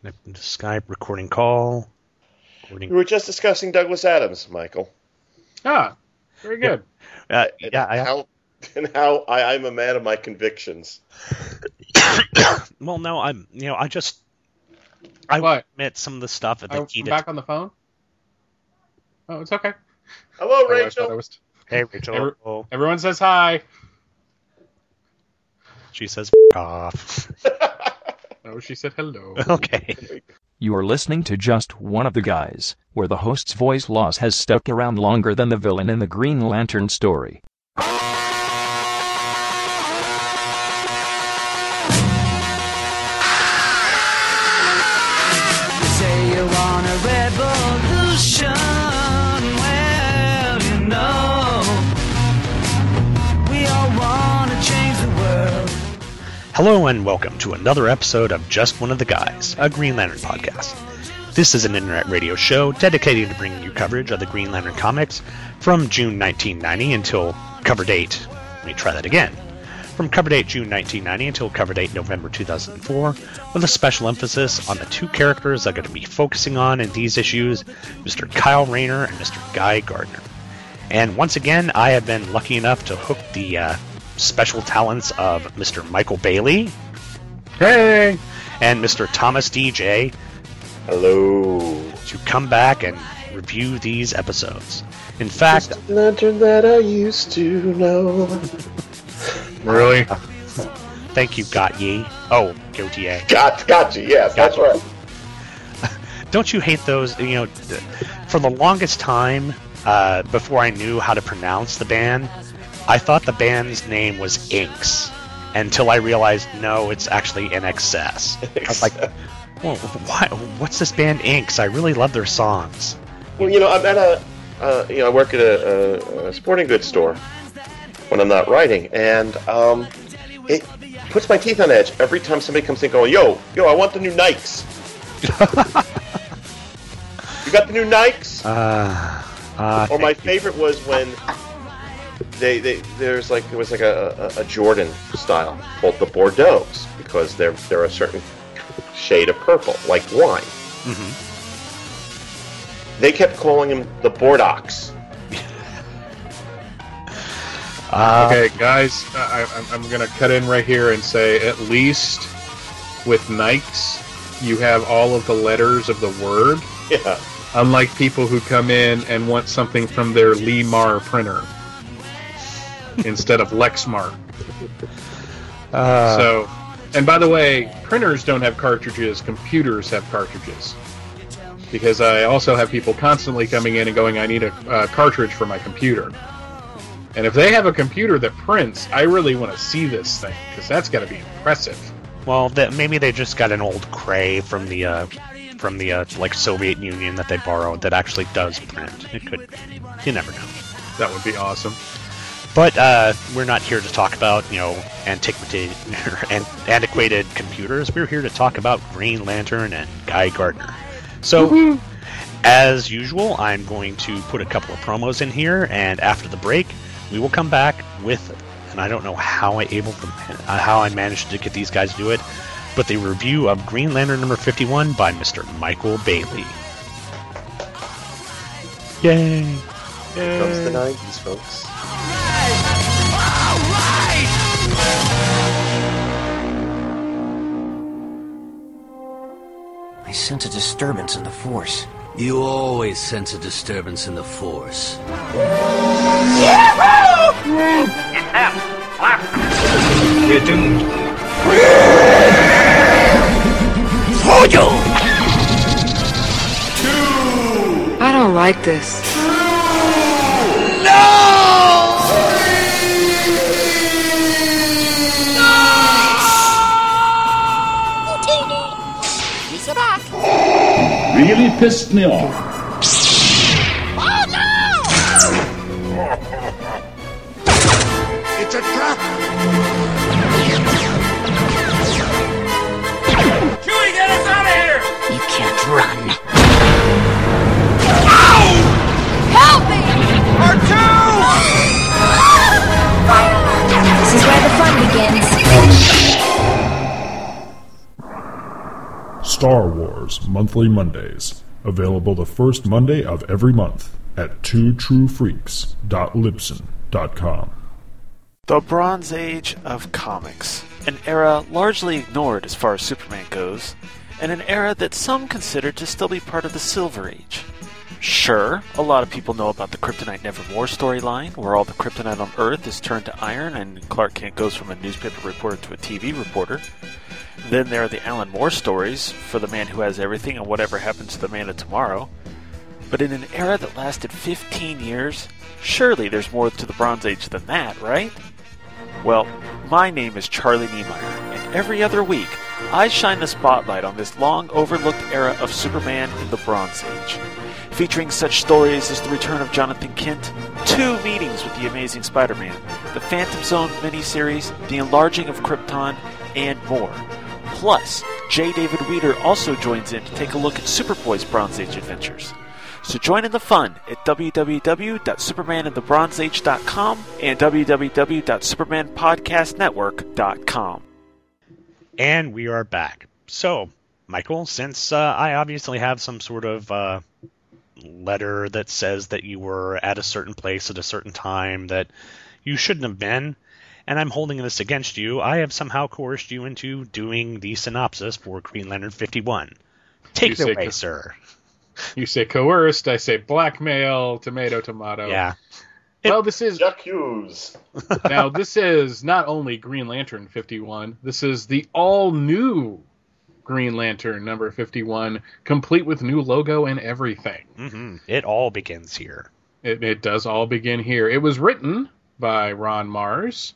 Connecting to Skype, recording call. We were just discussing Douglas Adams, Michael. Ah, very good. Uh, and yeah, I, how and how I, I'm a man of my convictions. well, no, I'm. You know, I just. I What? admit some of the stuff that Oh, he I'm back on the phone. Oh, it's okay. Hello, Oh, I I Rachel. was- Hey, Rachel. Every- Oh, Everyone says hi. she says "F- off. Oh, she said hello. okay. You are listening to just one of the guys, where the host's voice loss has stuck around longer than the villain in the Green Lantern story. Hello and welcome to another episode of Just One of the Guys, a Green Lantern podcast. This is an internet radio show dedicated to bringing you coverage of the Green Lantern comics from June 1990 until cover date. Let me try that again. From cover date June 1990 until cover date November 2004, with a special emphasis on the two characters I'm going to be focusing on in these issues Mr. Kyle Rayner and Mr. Guy Gardner. And once again, I have been lucky enough to hook the uh, special talents of Mr. Michael Bailey Hey. and Mr. Thomas Deja Hello. to come back and review these episodes. In fact, Lantern that I used to know. Really? thank you, Got Ye. Oh, Gautier. Got, got you. Yes, that's right. Don't you hate those? You know, for the longest time, uh, before I knew how to pronounce the band, I thought the band's name was Inks. Until I realized, no, it's actually INXS. I was like, well, why, what's this band Inks? I really love their songs. Well, you know, I'm at a, uh, you know, I work at a, a, a sporting goods store when I'm not writing, and um, it puts my teeth on edge every time somebody comes in going, "Yo, yo, I want the new Nikes." you got the new Nikes? Uh, uh, or my thank you. favorite was when they, they there's like there was like a, a, a Jordan style called the Bordeaux's because they're they're a certain shade of purple, like wine. Mhm. They kept calling him the Bordox. Uh, Okay, guys, I, I- I'm going to cut in right here and say at least with Nikes, you have all of the letters of the word, Yeah. unlike people who come in and want something from their Lemar printer instead of Lexmark. uh, so, and by the way, printers don't have cartridges, computers have cartridges. Because I also have people constantly coming in and going, I need a uh, cartridge for my computer. And if they have a computer that prints, I really want to see this thing because that's got to be impressive. Well, that maybe they just got an old Cray from the uh, from the uh, like Soviet Union that they borrowed that actually does print. It could, you never know. That would be awesome. But uh, we're not here to talk about you know antiquated and antiquated computers. We're here to talk about Green Lantern and Guy Gardner. So, as usual, I'm going to put a couple of promos in here, and after the break, we will come back with. And I don't know how I able to, uh, how I managed to get these guys to do it, but the review of Green Lantern number 51 by Mr. Michael Bailey. Yay! Here comes the '90s, folks. I sense a disturbance in the force. You always sense a disturbance in the Force. It's out. Last. You're doomed. Hold on. Two. I don't like this. Really pissed me off. It's a trap! Chewie, get us out of here! You can't run. Help me! Or turn This is where the fun begins. Star Wars Monthly Mondays, available the first Monday of every month at twotruefreaks.libsyn.com. The Bronze Age of comics, an era largely ignored as far as Superman goes, and an era that some consider to still be part of the Silver Age. Sure, a lot of people know about the Kryptonite Nevermore storyline, where all the kryptonite on Earth is turned to iron and Clark Kent goes from a newspaper reporter to a TV reporter. Then there are the Alan Moore stories, for the man who has everything and whatever happens to the man of tomorrow. But in an era that lasted 15 years, surely there's more to the Bronze Age than that, right? Well, my name is Charlie Niemeyer, and every other week I shine the spotlight on this long overlooked era of Superman in the Bronze Age featuring such stories as the return of Jonathan Kent, two meetings with the Amazing Spider Man, the Phantom Zone miniseries, the enlarging of Krypton, and more. Plus, J. David Weter also joins in to take a look at Superboy's Bronze Age adventures. So join in the fun at www.supermaninthebronzeage.com and www.supermanpodcastnetwork.com. And we are back. So, Michael, since uh, I obviously have some sort of uh, letter that says that you were at a certain place at a certain time that you shouldn't have been, and I'm holding this against you, I have somehow coerced you into doing the synopsis for Green Lantern 51. Take You it away, co- sir. You say coerced, I say blackmail, tomato, tomato. Yeah. Well, this is Jack Hughes. now this is not only Green Lantern 51. This is the all new Green Lantern number 51, complete with new logo and everything. hmm It all begins here. It, it does all begin here. It was written by Ron Marz,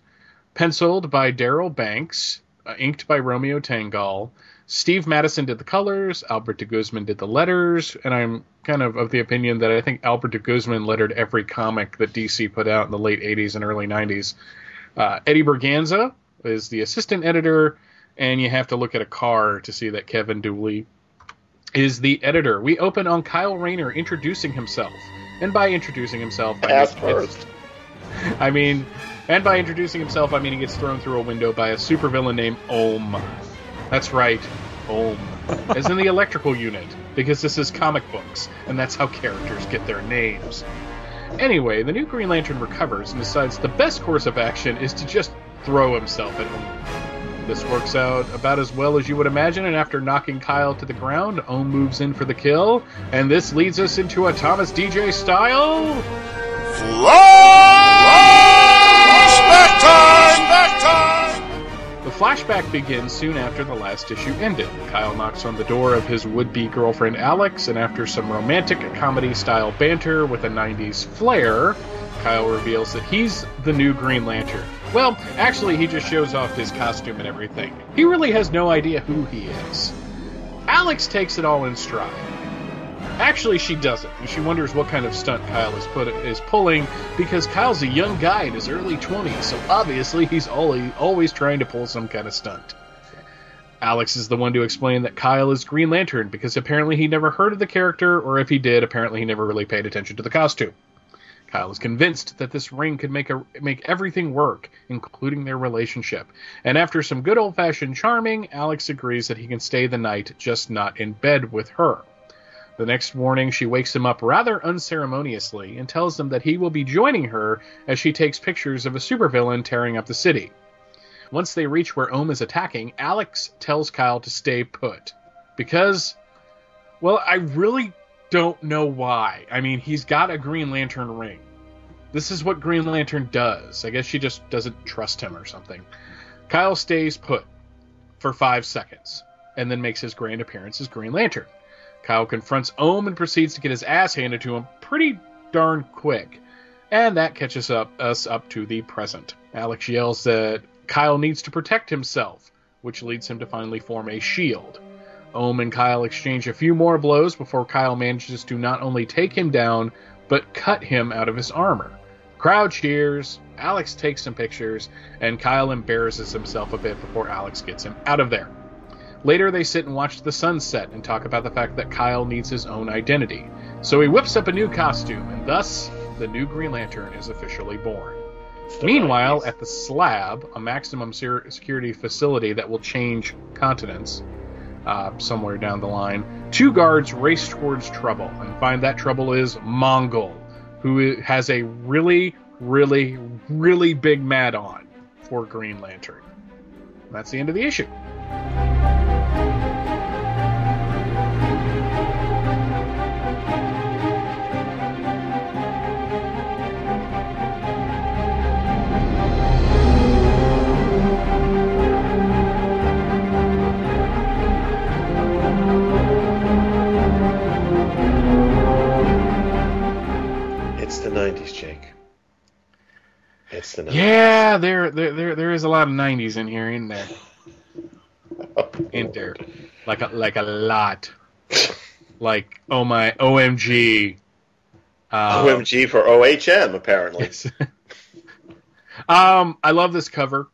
penciled by Darryl Banks, uh, inked by Romeo Tangal. Steve Mattsson did the colors, Albert de Guzman did the letters, and I'm kind of of the opinion that I think Albert de Guzman lettered every comic that DC put out in the late 80s and early 90s. Uh, Eddie Berganza is the assistant editor, and you have to look at a car to see that Kevin Dooley is the editor. We open on Kyle Rayner introducing himself. And by introducing himself, I mean, first. I mean, and by introducing himself, I mean he gets thrown through a window by a supervillain named Ohm. That's right, Ohm. As in the electrical unit, because this is comic books, and that's how characters get their names. Anyway, the new Green Lantern recovers and decides the best course of action is to just throw himself at Ohm. This works out about as well as you would imagine, and after knocking Kyle to the ground, Ohm moves in for the kill, and this leads us into a Thomas Deja style. Flashback flashback begins soon after the last issue ended. Kyle knocks on the door of his would be girlfriend Alex, and after some romantic comedy style banter with a 90s flair, Kyle reveals that he's the new Green Lantern. Well, actually, he just shows off his costume and everything. He really has no idea who he is. Alex takes it all in stride. Actually, she doesn't, and she wonders what kind of stunt Kyle is put is pulling because Kyle's a young guy in his early 20s, so obviously he's always always trying to pull some kind of stunt. Alex is the one to explain that Kyle is Green Lantern because apparently he never heard of the character, or if he did, apparently he never really paid attention to the costume. Kyle is convinced that this ring could make a, make everything work, including their relationship. And after some good old fashioned charming, Alex agrees that he can stay the night, just not in bed with her. The next morning, she wakes him up rather unceremoniously and tells him that he will be joining her as she takes pictures of a supervillain tearing up the city. Once they reach where Ohm is attacking, Alex tells Kyle to stay put. Because, well, I really don't know why. I mean, he's got a Green Lantern ring. This is what Green Lantern does. I guess she just doesn't trust him or something. Kyle stays put for five seconds and then makes his grand appearance as Green Lantern. Kyle confronts Ohm and proceeds to get his ass handed to him pretty darn quick. And that catches up us up to the present. Alex yells that Kyle needs to protect himself, which leads him to finally form a shield. Ohm and Kyle exchange a few more blows before Kyle manages to not only take him down, but cut him out of his armor. Crowd cheers, Alex takes some pictures, and Kyle embarrasses himself a bit before Alex gets him out of there. Later, they sit and watch the sunset and talk about the fact that Kyle needs his own identity. So he whips up a new costume, and thus, the new Green Lantern is officially born. Meanwhile, at the slab, a maximum security facility that will change continents, uh, somewhere down the line. Two guards race towards Trouble and find that Trouble is Mongul, who has a really, really, really big mad on for Green Lantern. That's the end of the issue. Yeah, there, there, there, there is a lot of '90s in here, in there, in there, like a, like a lot, like oh my, OMG, uh, OMG for OHM, apparently. Um, I love this cover.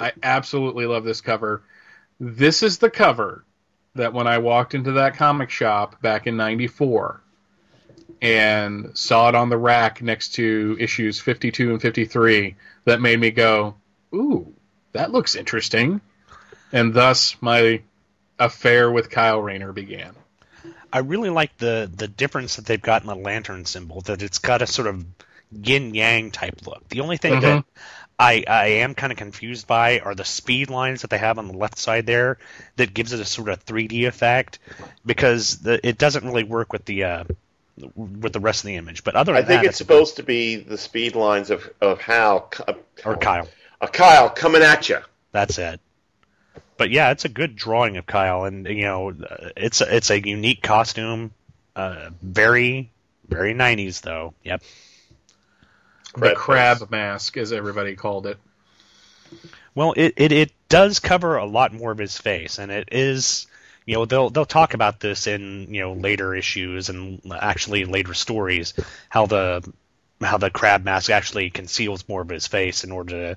I absolutely love this cover. This is the cover that when I walked into that comic shop back in '94 and saw it on the rack next to issues 52 and 53, that made me go, "Ooh, that looks interesting," and thus my affair with Kyle Rayner began. I really like the the difference that they've got in the lantern symbol. That it's got a sort of yin yang type look. The only thing that I I am kind of confused by are the speed lines that they have on the left side there. That gives it a sort of 3D effect because the, it doesn't really work with the uh, with the rest of the image. But other I think that, it's supposed to be the speed lines of of Hal uh, or Kyle. uh, Kyle coming at you. That's it. But yeah, it's a good drawing of Kyle, and you know, uh, it's a, it's a unique costume. Uh, very very 90s though. Yep. the crab mask, as everybody called it. Well, it, it, it does cover a lot more of his face, and it is, you know, they'll they'll talk about this in you know later issues and actually later stories how the how the crab mask actually conceals more of his face in order to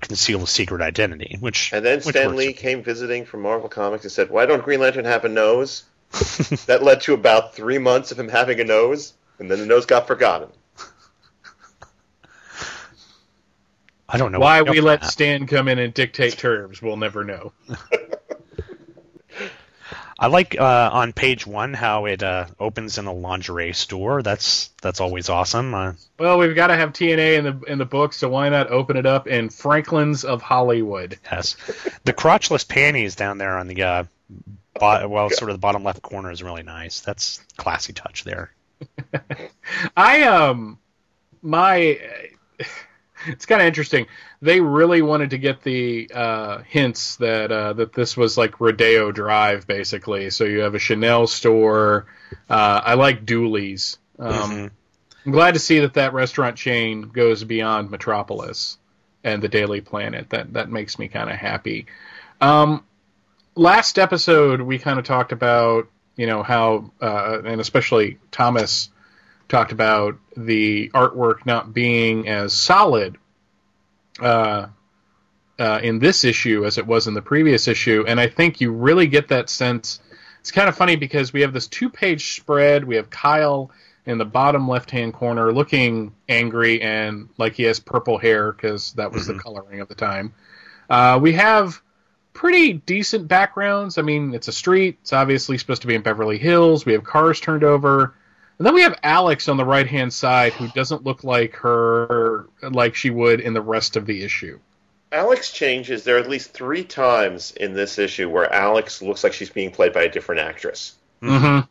conceal a secret identity, which And then which Stan works. Lee came visiting from Marvel Comics and said, "Why don't Green Lantern have a nose?" that led to about three months of him having a nose, and then the nose got forgotten. I don't know Why we let Stan come in and dictate terms, we'll never know. I like uh, on page one how it uh, opens in a lingerie store. That's that's always awesome. Uh, Well, we've got to have TNA in the in the book, so why not open it up in Franklin's of Hollywood? yes, the crotchless panties down there on the uh, bo- well, sort of the bottom left corner is really nice. That's classy touch there. I um my it's kind of interesting. They really wanted to get the uh, hints that uh, that this was like Rodeo Drive, basically. So you have a Chanel store. Uh, I like Dooley's. Um, Mhm. I'm glad to see that that restaurant chain goes beyond Metropolis and the Daily Planet. That that makes me kind of happy. Um, last episode, we kind of talked about you know how, uh, and especially Thomas talked about the artwork not being as solid uh, uh, in this issue as it was in the previous issue, and I think you really get that sense. It's kind of funny because we have this two-page spread. We have Kyle in the bottom left-hand corner looking angry and like he has purple hair because that was the coloring of the time. Uh, we have pretty decent backgrounds. I mean, it's a street. It's obviously supposed to be in Beverly Hills. We have cars turned over. And then we have Alex on the right hand side who doesn't look like her like she would in the rest of the issue. Alex changes. There are at least three times in this issue where Alex looks like she's being played by a different actress. Mm-hmm.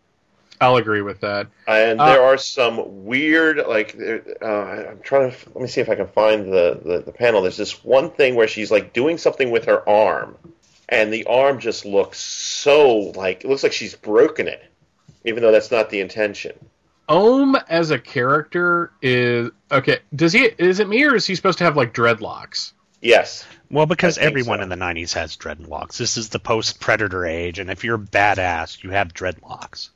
I'll agree with that. And Uh, there are some weird, like, uh, I'm trying to, let me see if I can find the, the, the panel. There's this one thing where she's, like, doing something with her arm, and the arm just looks so, like, it looks like she's broken it, even though that's not the intention. Ohm as a character is okay. Does he? Is it me or is he supposed to have like dreadlocks? Yes. Well, because everyone so. in the '90s has dreadlocks. This is the post-Predator age, and if you're badass, you have dreadlocks.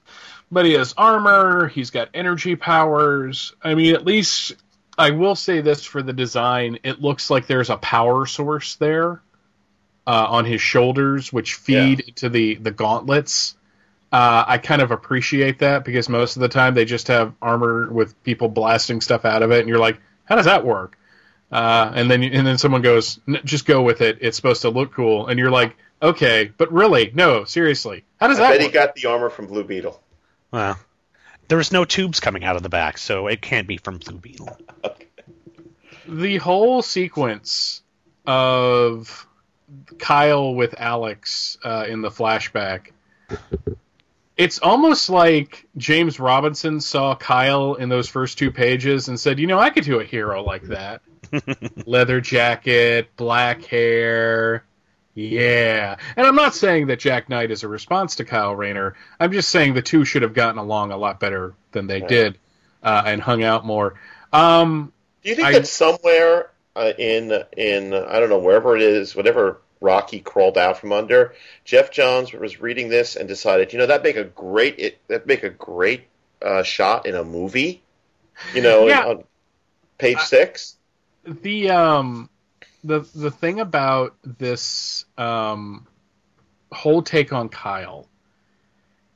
But he has armor. He's got energy powers. I mean, at least I will say this for the design: it looks like there's a power source there uh, on his shoulders, which feed to the the gauntlets. Uh, I kind of appreciate that because most of the time they just have armor with people blasting stuff out of it, and you're like, how does that work? Uh, and then and then someone goes, "N- just go with it. It's supposed to look cool, and you're like, Okay, but really, no, seriously. How does I that bet work? he got the armor from Blue Beetle. Well, there was no tubes coming out of the back, so it can't be from Blue Beetle. the whole sequence of Kyle with Alex uh, in the flashback. It's almost like James Robinson saw Kyle in those first two pages and said, "You know, I could do a hero like that. Leather jacket, black hair, yeah." And I'm not saying that Jack Knight is a response to Kyle Rayner. I'm just saying the two should have gotten along a lot better than they Yeah. did uh, and hung out more. Um, Do you think I- that somewhere uh, in in I don't know wherever it is, whatever rock he crawled out from under, Geoff Johns was reading this and decided, you know, that make a great it that make a great uh, shot in a movie. You know, Yeah. on page six. the um the the thing about this um whole take on Kyle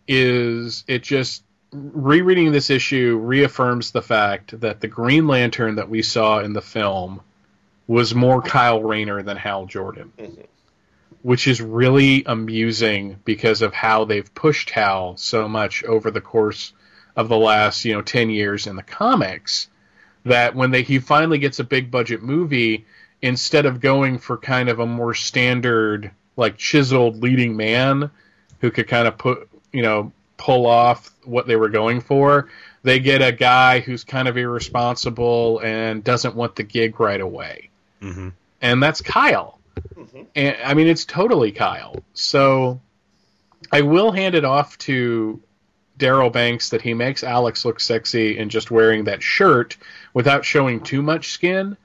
is it just rereading this issue reaffirms the fact that the Green Lantern that we saw in the film was more Kyle Rayner than Hal Jordan. Mm-hmm. Which is really amusing because of how they've pushed Hal so much over the course of the last, you know, 10 years in the comics that when they he finally gets a big budget movie, instead of going for kind of a more standard, like chiseled leading man who could kind of put you know pull off what they were going for, they get a guy who's kind of irresponsible and doesn't want the gig right away, Mm-hmm. and that's Kyle. And I mean, it's totally Kyle. So I will hand it off to Darryl Banks that he makes Alex look sexy in just wearing that shirt without showing too much skin.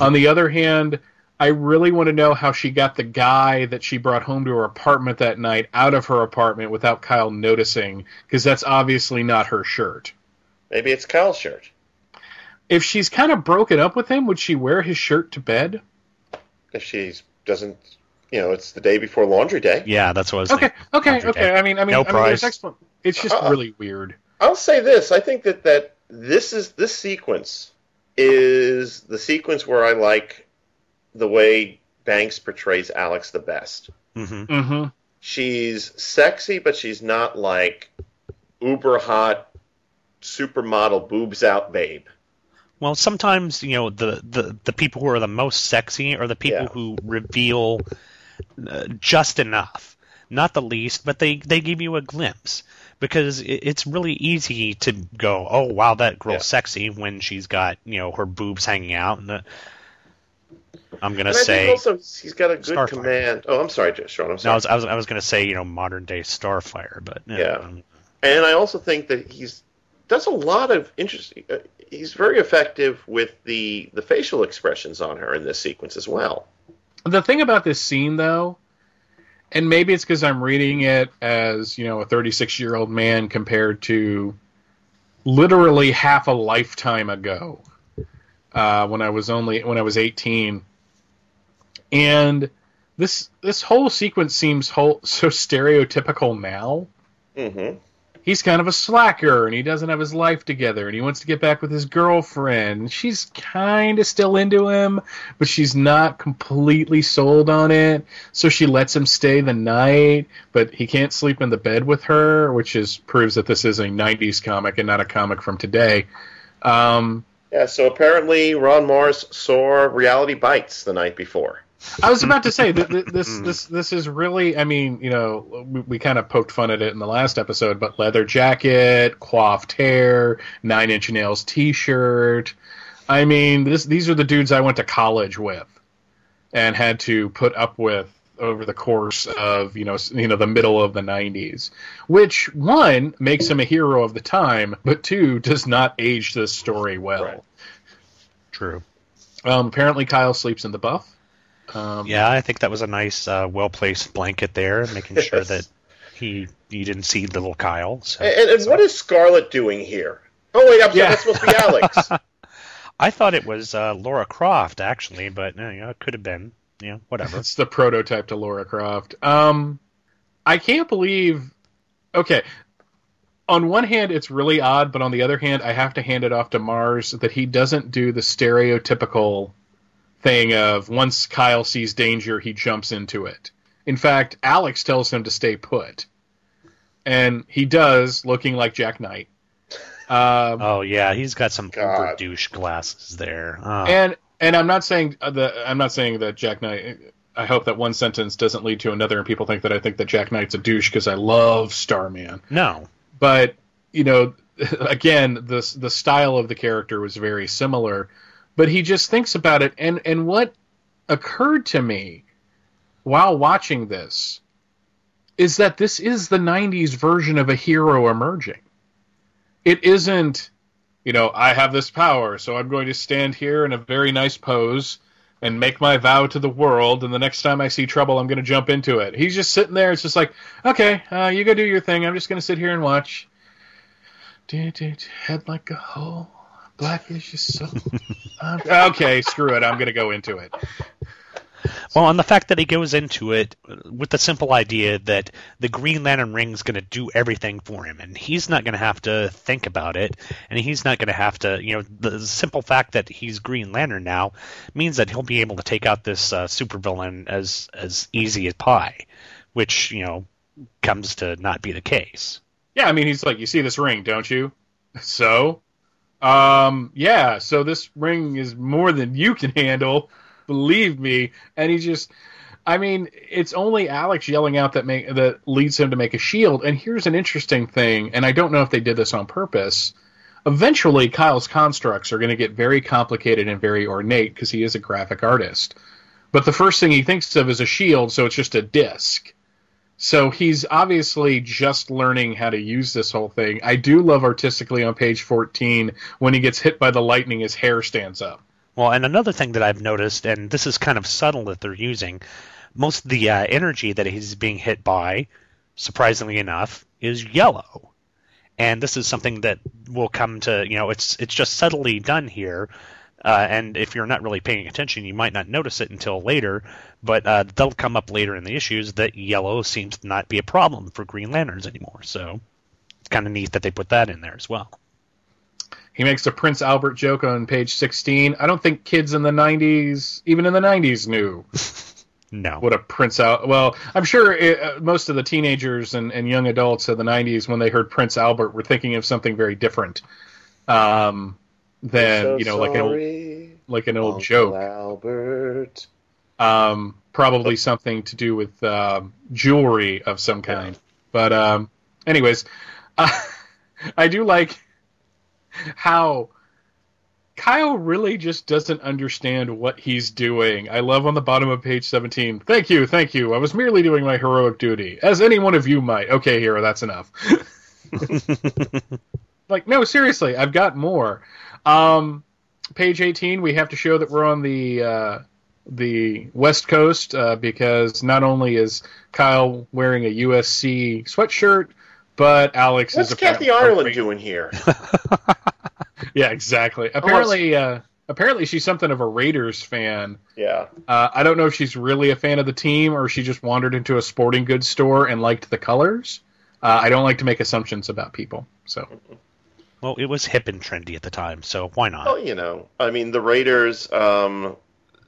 On the other hand, I really want to know how she got the guy that she brought home to her apartment that night out of her apartment without Kyle noticing, because that's obviously not her shirt. Maybe it's Kyle's shirt. If she's kind of broken up with him, would she wear his shirt to bed? If she doesn't, you know, it's the day before laundry day. Yeah, that's what I was Okay, thinking. okay, Laundry okay. day. I mean, I mean, No I mean, there's price. It's just Uh-uh. really weird. I'll say this: I think that that this is this sequence is the sequence where I like the way Banks portrays Alex the best. Mm-hmm. Mm-hmm. She's sexy, but she's not like uber hot supermodel boobs out babe. Well, sometimes you know the, the the people who are the most sexy are the people Yeah. who reveal uh, just enough, not the least, but they they give you a glimpse because it, it's really easy to go, oh wow, that girl's Yeah. sexy when she's got you know her boobs hanging out. And the, I'm gonna And say also he's got a good Starfire. command. Oh, I'm sorry, Sean. I'm no, I sorry. was, I was I was gonna say you know modern day Starfire, but uh, Yeah. And I also think that he's does a lot of interesting. Uh, he's very effective with the the facial expressions on her in this sequence as well. The thing about this scene, though, and maybe it's because I'm reading it as you know a 36 year old man compared to literally half a lifetime ago, uh, when I was only when I was 18, and this this whole sequence seems whole, so stereotypical now. Mm-hmm. He's kind of a slacker and he doesn't have his life together and he wants to get back with his girlfriend. She's kind of still into him, but she's not completely sold on it. So she lets him stay the night, but he can't sleep in the bed with her, which is proves that this is a 90s comic and not a comic from today. Um, Yeah. So apparently, Ron Marz saw Reality Bites the night before. I was about to say that this this this is really. I mean, you know, we, we kind of poked fun at it in the last episode, but leather jacket, coiffed hair, nine inch nails T-shirt. I mean, this these are the dudes I went to college with, and had to put up with over the course of you know you know the middle of the '90s. Which one makes him a hero of the time, but two does not age this story well. Right. true. Um, apparently, Kyle sleeps in the buff. Um, Yeah, I think that was a nice, uh, well placed blanket there, making sure that he you didn't see little Kyle. So. And, and what is Scarlet doing here? Oh wait, I'm sorry. Yeah. That's supposed to be Alex. I thought it was uh, Lara Croft actually, but uh, you know, it could have been. Yeah, whatever. It's the prototype to Lara Croft. Um, I can't believe. Okay, on one hand, it's really odd, but on the other hand, I have to hand it off to Marz that he doesn't do the stereotypical thing of once Kyle sees danger, he jumps into it. In fact, Alex tells him to stay put, and he does, looking like Jack Knight. Um, Oh yeah, he's got some God. douche glasses there. Oh. and and I'm not saying uh, the I'm not saying that Jack Knight. I hope that one sentence doesn't lead to another, and people think that I think that Jack Knight's a douche because I love Starman. no, But you know, again, the the style of the character was very similar, but he just thinks about it, and and what occurred to me while watching this is that this is the '90s version of a hero emerging. It isn't, you know, I have this power, so I'm going to stand here in a very nice pose and make my vow to the world, and the next time I see trouble, I'm going to jump into it. He's just sitting there. It's just like, okay, uh, you go do your thing. I'm just going to sit here and watch. Head like a hole, black is your soul. Um, okay, screw it. I'm going to go into it. Well, and the fact that he goes into it with the simple idea that the Green Lantern ring's going to do everything for him, and he's not going to have to think about it, and he's not going to have to, you know, the simple fact that he's Green Lantern now means that he'll be able to take out this uh, supervillain as as easy as pie, which you know comes to not be the case. Yeah, I mean, he's like, you see this ring, don't you? So, um, yeah. So this ring is more than you can handle, believe me. And he just, I mean, it's only Alex yelling out that make that leads him to make a shield. And here's an interesting thing, and I don't know if they did this on purpose. Eventually, Kyle's constructs are going to get very complicated and very ornate because he is a graphic artist. But the first thing he thinks of is a shield, so it's just a disc. So he's obviously just learning how to use this whole thing. I do love artistically on page 14 when he gets hit by the lightning, his hair stands up. Well, and another thing that I've noticed, and this is kind of subtle that they're using, most of the uh, energy that he's being hit by, surprisingly enough, is yellow. And this is something that will come to, you know, it's it's just subtly done here. Uh, and if you're not really paying attention, you might not notice it until later. But uh, they'll come up later in the issues that yellow seems to not be a problem for Green Lanterns anymore. So it's kind of neat that they put that in there as well. He makes a Prince Albert joke on page 16. I don't think kids in the 90s, even in the 90s, knew No. what a Prince Al. Well, I'm sure it, uh, most of the teenagers and, and young adults of the 90s, when they heard Prince Albert, were thinking of something very different um, than So you know, like an old, like an old Uncle joke. Albert. um, probably something to do with um, jewelry of some kind. But um, anyways, uh, I do like how Kyle really just doesn't understand what he's doing. I love on the bottom of page 17. Thank you, thank you. I was merely doing my heroic duty, as any one of you might. Okay, hero, that's enough. like, no, seriously, I've got more. Um, page 18, we have to show that we're on the uh, the West Coast uh, because not only is Kyle wearing a USC sweatshirt, but Alex What's is Kathy apparently- Ireland doing here? Yeah, exactly. Apparently, uh, apparently she's something of a Raiders fan. Yeah. Uh, I don't know if she's really a fan of the team or she just wandered into a sporting goods store and liked the colors. Uh, I don't like to make assumptions about people, so Well, it was hip and trendy at the time, so why not? Oh, you know, I mean, the Raiders, um,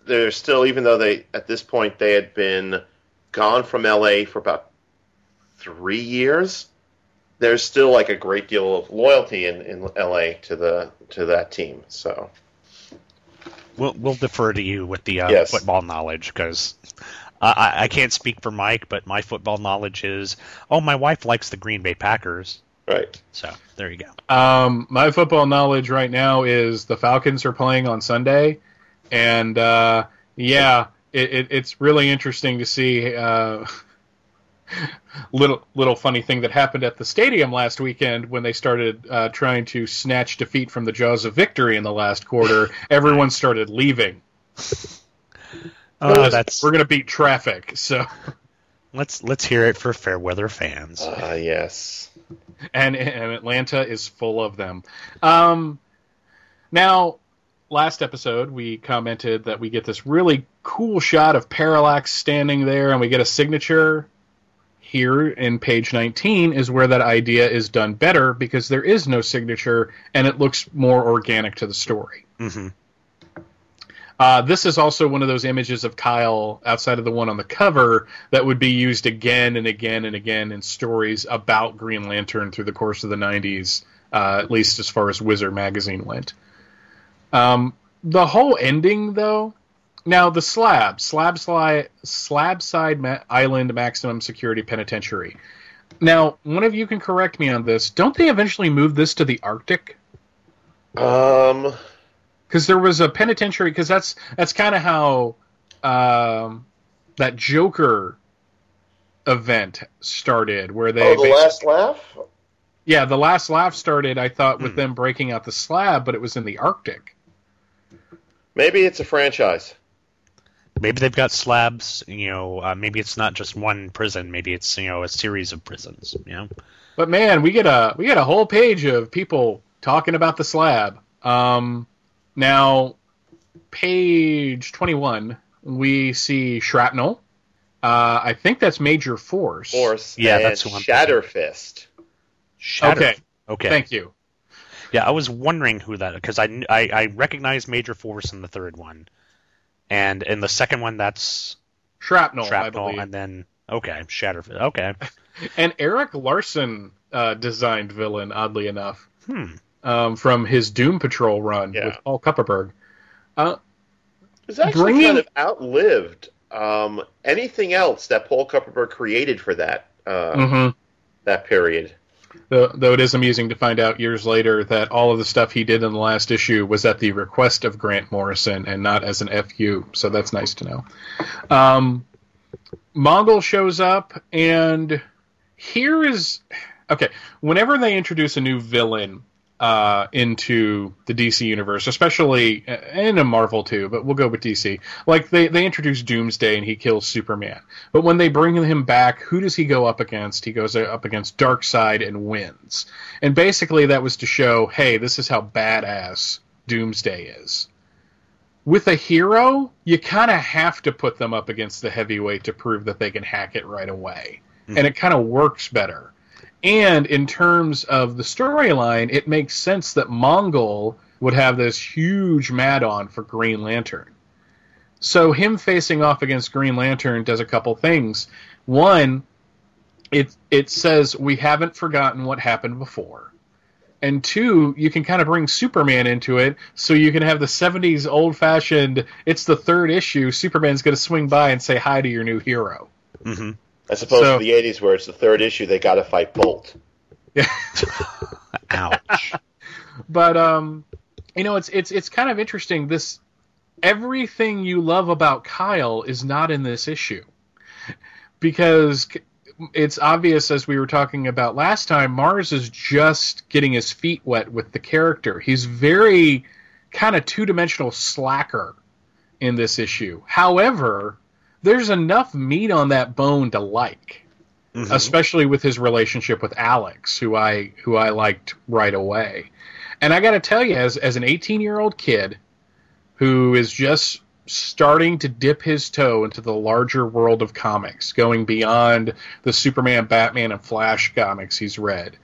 they're still, even though they, at this point, they had been gone from LA for about three years, there's still like a great deal of loyalty in, in LA to the to that team. So We'll we'll defer to you with the uh, Yes. football knowledge because I I can't speak for Mike, but my football knowledge is oh my wife likes the Green Bay Packers, right. so there you go. Um, my football knowledge right now is the Falcons are playing on Sunday, and uh, yeah, it, it, it's really interesting to see. Uh, little little funny thing that happened at the stadium last weekend when they started uh, trying to snatch defeat from the jaws of victory in the last quarter. Everyone started leaving. Uh, that's We're gonna beat traffic, so let's let's hear it for fair weather fans. Ah, yes. and, and Atlanta is full of them. Um, now, last episode we commented that we get this really cool shot of Parallax standing there, and we get a signature. Here in page 19 is where that idea is done better because there is no signature and it looks more organic to the story. hmm Uh, this is also one of those images of Kyle outside of the one on the cover that would be used again and again and again in stories about Green Lantern through the course of the 90s, uh, at least as far as Wizard magazine went. Um, the whole ending, though, now the slab, slab, sli- slab side ma- island maximum security penitentiary. Now, one of you can correct me on this. Don't they eventually move this to the Arctic? Um, because there was a penitentiary because that's that's kind of how um, that Joker event started, where they oh, the last laugh. yeah the last laugh started. I thought with Hmm. them breaking out the slab, but it was in the Arctic. Maybe it's a franchise. Maybe they've got slabs. You know, uh, maybe it's not just one prison. Maybe it's you know a series of prisons. You know, But man, we get a we get a whole page of people talking about the slab. Um, now, page twenty one, we see shrapnel. Uh, I think that's Major Force. Force. Yeah, and that's who I'm Shatterfist. Shatter- Okay. Okay. Thank you. Yeah, I was wondering who that because I, I I recognize Major Force in the third one, and in the second one that's Shrapnel, Shrapnel, believe. and then okay, Shatterfist. Okay, And Erik Larsen uh, designed villain, oddly enough, hmm. Um, from his Doom Patrol run Yeah. with Paul Kupperberg. Uh, It's actually Bringing- kind of outlived um, anything else that Paul Kupperberg created for that uh, mhm. that period. Though, though it is amusing to find out years later that all of the stuff he did in the last issue was at the request of Grant Morrison and not as an FU. So that's nice to know. Um, Mongul shows up, and here is okay. Whenever they introduce a new villain uh, into the DC universe, especially uh, and in a Marvel too, but we'll go with DC. Like they they introduce Doomsday and he kills Superman, but when they bring him back, who does he go up against? He goes uh, up against Darkseid and wins. And basically, that was to show, hey, this is how badass Doomsday is. With a hero, you kind of have to put them up against the heavyweight to prove that they can hack it right away. Hmm. And it kind of works better. And in terms of the storyline, it makes sense that Mongul would have this huge mad on for Green Lantern. So him facing off against Green Lantern does a couple things. One, it it says we haven't forgotten what happened before. And two, you can kind of bring Superman into it, so you can have the '70s old-fashioned. It's the third issue. Superman's going to swing by and say hi to your new hero. hmm As opposed So- to the '80s, where it's the third issue, they got to fight Bolt. Yeah. Ouch. but um, you know, it's it's it's kind of interesting. This everything you love about Kyle is not in this issue because it's obvious, as we were talking about last time. Marz is just getting his feet wet with the character. He's very kind of two dimensional slacker in this issue. However, there's enough meat on that bone to like Mhm. especially with his relationship with Alex, who I who I liked right away. And I got to tell you, as as an 18 year old kid who is just starting to dip his toe into the larger world of comics, going beyond the Superman, Batman, and Flash comics he's read,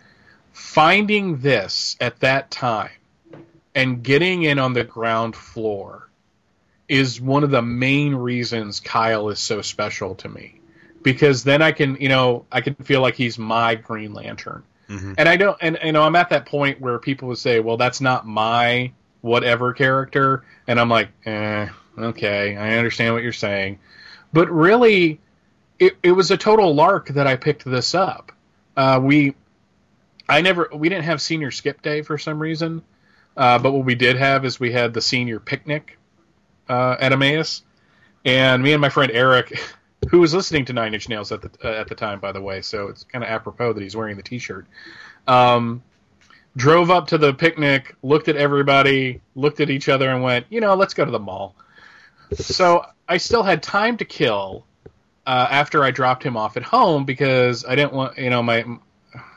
finding this at that time and getting in on the ground floor is one of the main reasons Kyle is so special to me because then I can, you know, I can feel like he's my Green Lantern. Mhm. And I don't, and you know, I'm at that point where people would say, "Well, that's not my whatever character," and I'm like, "Eh, okay, I understand what you're saying," but really, it, it was a total lark that I picked this up. Uh, we, I never, we didn't have senior skip day for some reason, uh, but what we did have is we had the senior picnic uh, at Emmaus, and me and my friend Eric who was listening to Nine Inch Nails at the uh, at the time, by the way. So it's kind of apropos that he's wearing the T-shirt. Um, drove up to the picnic, looked at everybody, looked at each other, and went, you know, let's go to the mall. So I still had time to kill uh, after I dropped him off at home because I didn't want, you know, my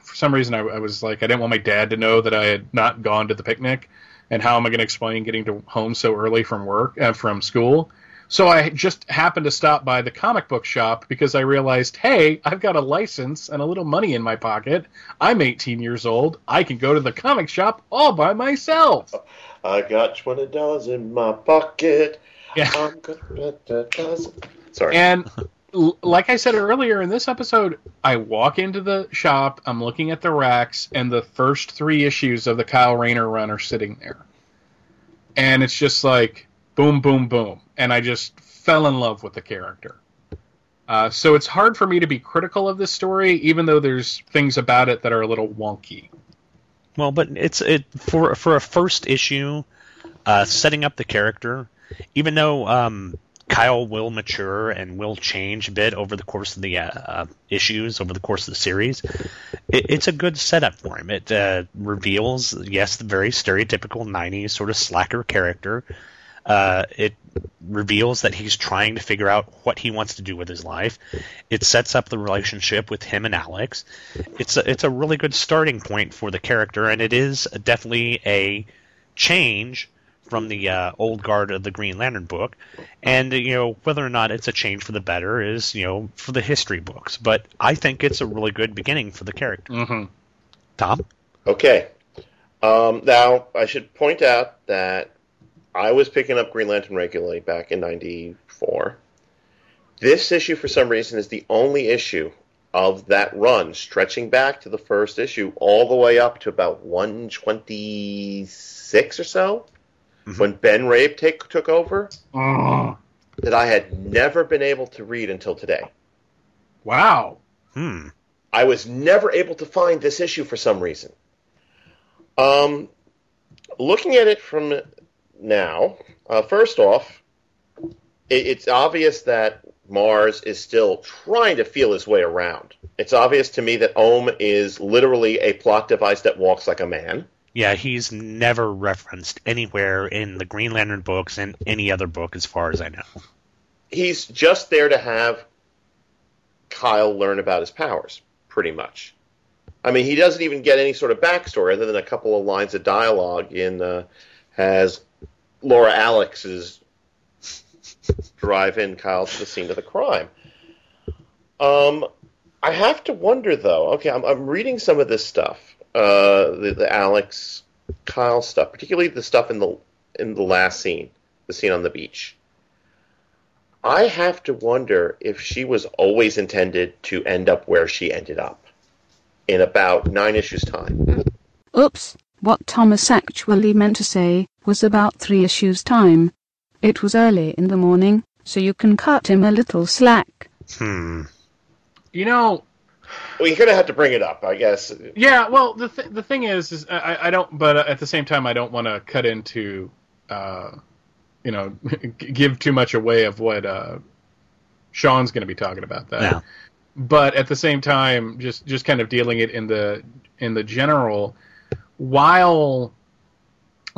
for some reason I, I was like I didn't want my dad to know that I had not gone to the picnic, and how am I going to explain getting to home so early from work uh, from school? So I just happened to stop by the comic book shop because I realized, hey, I've got a license and a little money in my pocket. I'm 18 years old. I can go to the comic shop all by myself. I got twenty dollars in my pocket. Yeah. Sorry. And like I said earlier in this episode, I walk into the shop, I'm looking at the racks, and the first three issues of the Kyle Rayner run are sitting there. And it's just like boom, boom, boom. And I just fell in love with the character. Uh, so it's hard for me to be critical of this story, even though there's things about it that are a little wonky. Well, but it's it for for a first issue, uh, setting up the character. Even though um, Kyle will mature and will change a bit over the course of the uh, uh, issues, over the course of the series, it, it's a good setup for him. It uh, reveals, yes, the very stereotypical '90s sort of slacker character. Uh, it reveals that he's trying to figure out what he wants to do with his life. It sets up the relationship with him and Alex. It's a, it's a really good starting point for the character, and it is definitely a change from the uh, old guard of the Green Lantern book. And you know whether or not it's a change for the better is you know for the history books. But I think it's a really good beginning for the character. Mm-hmm. Tom, Okay. Um, now, I should point out that I was picking up Green Lantern regularly back in 94. This issue, for some reason, is the only issue of that run, stretching back to the first issue all the way up to about 126 or so, when Ben Rabe take, took over, Oh, that I had never been able to read until today. wow. hmm, I was never able to find this issue for some reason. Um, looking at it from now, uh, first off, it, it's obvious that Marz is still trying to feel his way around. It's obvious to me that Ohm is literally a plot device that walks like a man. Yeah, he's never referenced anywhere in the Green Lantern books and any other book, as far as I know. He's just there to have Kyle learn about his powers, pretty much. I mean, he doesn't even get any sort of backstory other than a couple of lines of dialogue in uh, has Laura Alex's drive in Kyle to the scene of the crime. Um, I have to wonder though. Okay, I'm, I'm reading some of this stuff, uh, the, the Alex Kyle stuff, particularly the stuff in the in the last scene, the scene on the beach. I have to wonder if she was always intended to end up where she ended up in about nine issues' time. Oops, what Thomas actually meant to say was about three issues' time. It was early in the morning, so you can cut him a little slack. Hmm. You know, Well, you're gonna have to bring it up, I guess. Yeah, well, the th- the thing is, is I, I don't, but at the same time, I don't want to cut into, uh, you know, give too much away of what uh, Sean's going to be talking about that. Yeah. But at the same time, just just kind of dealing it in the in the general, while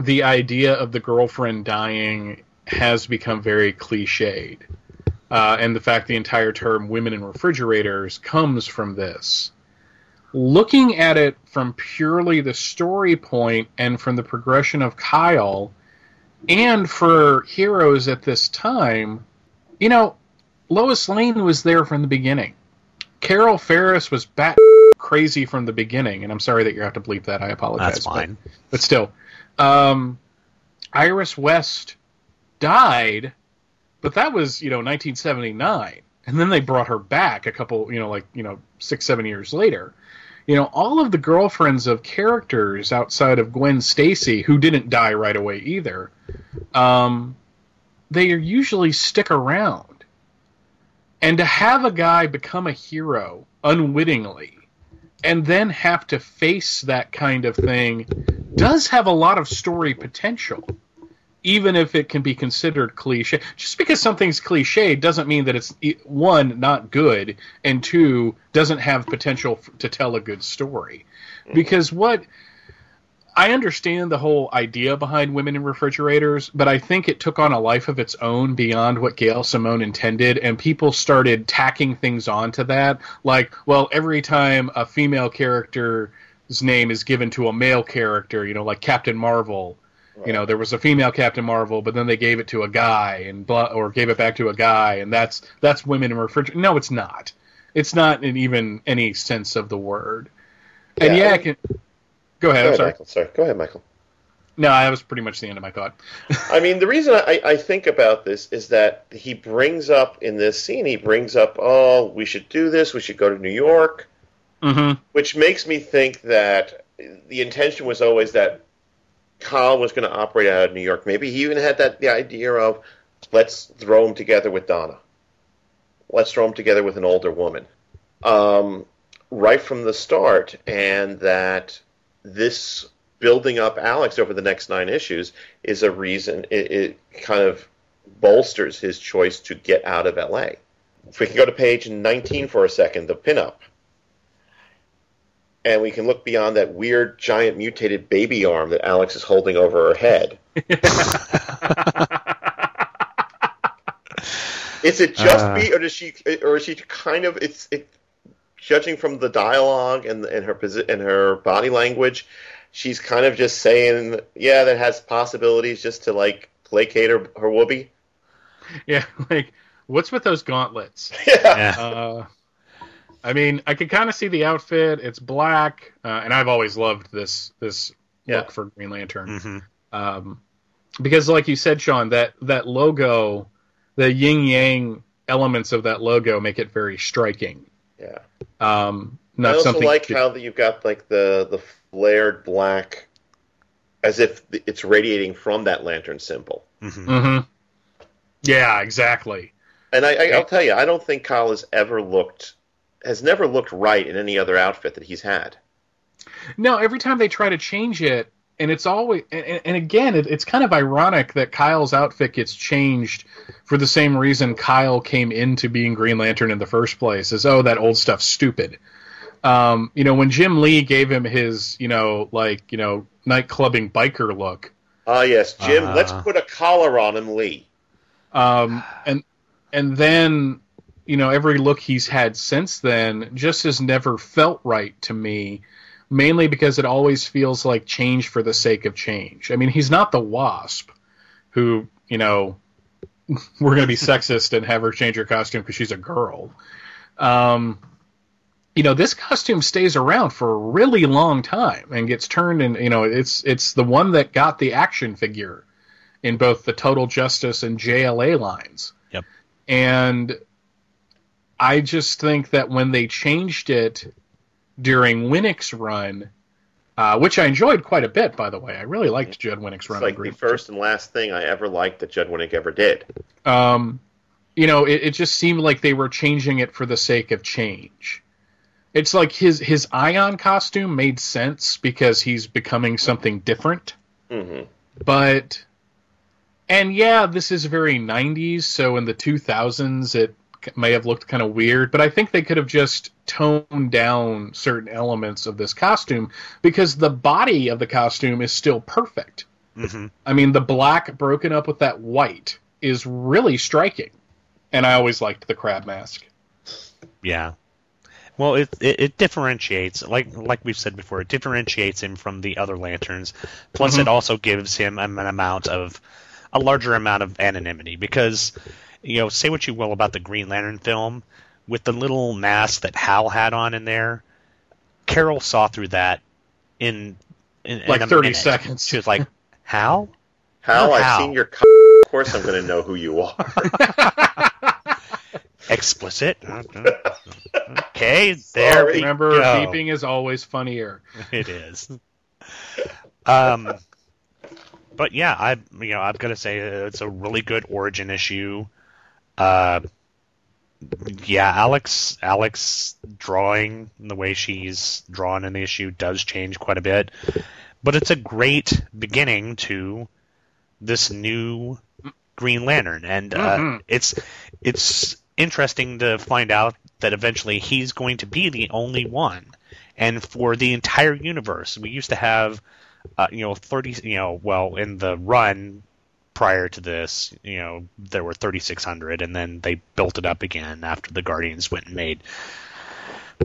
the idea of the girlfriend dying has become very cliched, uh, and the fact the entire term "women in refrigerators" comes from this looking at it from purely the story point and from the progression of Kyle, and for heroes at this time, you know, Lois Lane was there from the beginning. Carol Ferris was bat crazy from the beginning, and I'm sorry that you have to bleep that. I apologize. That's but- fine. But, still, um, Iris West died, but that was you know 1979, and then they brought her back a couple, you know, like you know six seven years later. You know, all of the girlfriends of characters outside of Gwen Stacy, who didn't die right away either, um, they usually stick around. And to have a guy become a hero unwittingly and then have to face that kind of thing does have a lot of story potential, even if it can be considered cliche. Just because something's cliche doesn't mean that it's one not good and two doesn't have potential to tell a good story. Mm-hmm. Because what I understand the whole idea behind women in refrigerators, but I think it took on a life of its own beyond what Gail Simone intended, and people started tacking things onto that. Like, well, every time a female character's name is given to a male character, you know, like Captain Marvel, you know, there was a female Captain Marvel, but then they gave it to a guy, and blah, or gave it back to a guy, and that's that's women in refrigerators. No, it's not. It's not in even any sense of the word. And Yeah, yeah, I- can. Go ahead. Go I'm ahead, sorry. Michael. Sorry. Go ahead, Michael. No, that was pretty much the end of my thought. I mean, the reason I, I think about this is that he brings up in this scene, he brings up, oh, we should do this, we should go to New York, Mm-hmm. which makes me think that the intention was always that Kyle was going to operate out of New York. Maybe he even had that the idea of let's throw him together with Donna, let's throw him together with an older woman, um, right from the start, and that this building up Alex over the next nine issues is a reason it, it kind of bolsters his choice to get out of LA. If we can go to page 19 for a second, the pinup. And we can look beyond that weird, giant, mutated baby arm that Alex is holding over her head. is it just Uh. me, or does she, or is she kind of? It's it, judging from the dialogue and and her posi- and her body language, she's kind of just saying, yeah, that has possibilities just to like placate her her whoopee. Yeah, like what's with those gauntlets? Yeah. Uh, I mean, I could kind of see the outfit. It's black, uh, and I've always loved this this Yeah. look for Green Lantern. Mhm. Um, because, like you said, Sean, that that logo, the yin yang elements of that logo make it very striking. Yeah. Um, I also something. like how that you've got like the the flared black, as if it's radiating from that lantern symbol. Mhm. hmm Yeah, exactly. And I, I, I'll tell you, I don't think Kyle has ever looked, has never looked right in any other outfit that he's had. No, every time they try to change it, and it's always, and, and again, it, it's kind of ironic that Kyle's outfit gets changed for the same reason Kyle came into being Green Lantern in the first place, is oh that old stuff's stupid. Um, you know, when Jim Lee gave him his, you know, like you know, nightclubbing biker look, Ah, yes, Jim. Uh. let's put a collar on him, Lee. um, and and then you know every look he's had since then just has never felt right to me mainly because it always feels like change for the sake of change. I mean he's not the wasp who you know we're going to be sexist and have her change her costume because she's a girl. Um, you know this costume stays around for a really long time and gets turned and you know it's it's the one that got the action figure in both the total justice and jla lines. Yep. and i just think that when they changed it during winick's run uh, which i enjoyed quite a bit by the way i really liked judd winick's run It's like the first and last thing I ever liked that Judd Winick ever did. um, you know, it, it just seemed like they were changing it for the sake of change. It's like his his Ion costume made sense because he's becoming something different. hmm But and yeah, this is very 90s, so in the 2000s it may have looked kind of weird, but I think they could have just toned down certain elements of this costume because the body of the costume is still perfect. Mhm. I mean, the black broken up with that white is really striking. And I always liked the crab mask. Yeah. Well, it, it it differentiates, like like we've said before, it differentiates him from the other lanterns. Plus, Mhm. it also gives him an amount of a larger amount of anonymity because, you know, say what you will about the Green Lantern film, with the little mask that Hal had on in there, Carol saw through that in, in in Like a 30 minute. seconds. She was like, "Hal, Hal, Oh, I've Hal. seen your. C- of course, I'm going to know who you are. explicit." okay, there Sorry. we Remember, go. beeping is always funnier. it is. Um, but yeah, I you know I've got to say uh, it's a really good origin issue. Uh, yeah, Alex Alex drawing the way she's drawn in the issue does change quite a bit, but it's a great beginning to this new Green Lantern, and uh, Mhm. it's it's interesting to find out that eventually he's going to be the only one. And for the entire universe we used to have uh, you know 30 you know well in the run prior to this you know there were 3600 and then they built it up again after the guardians went and made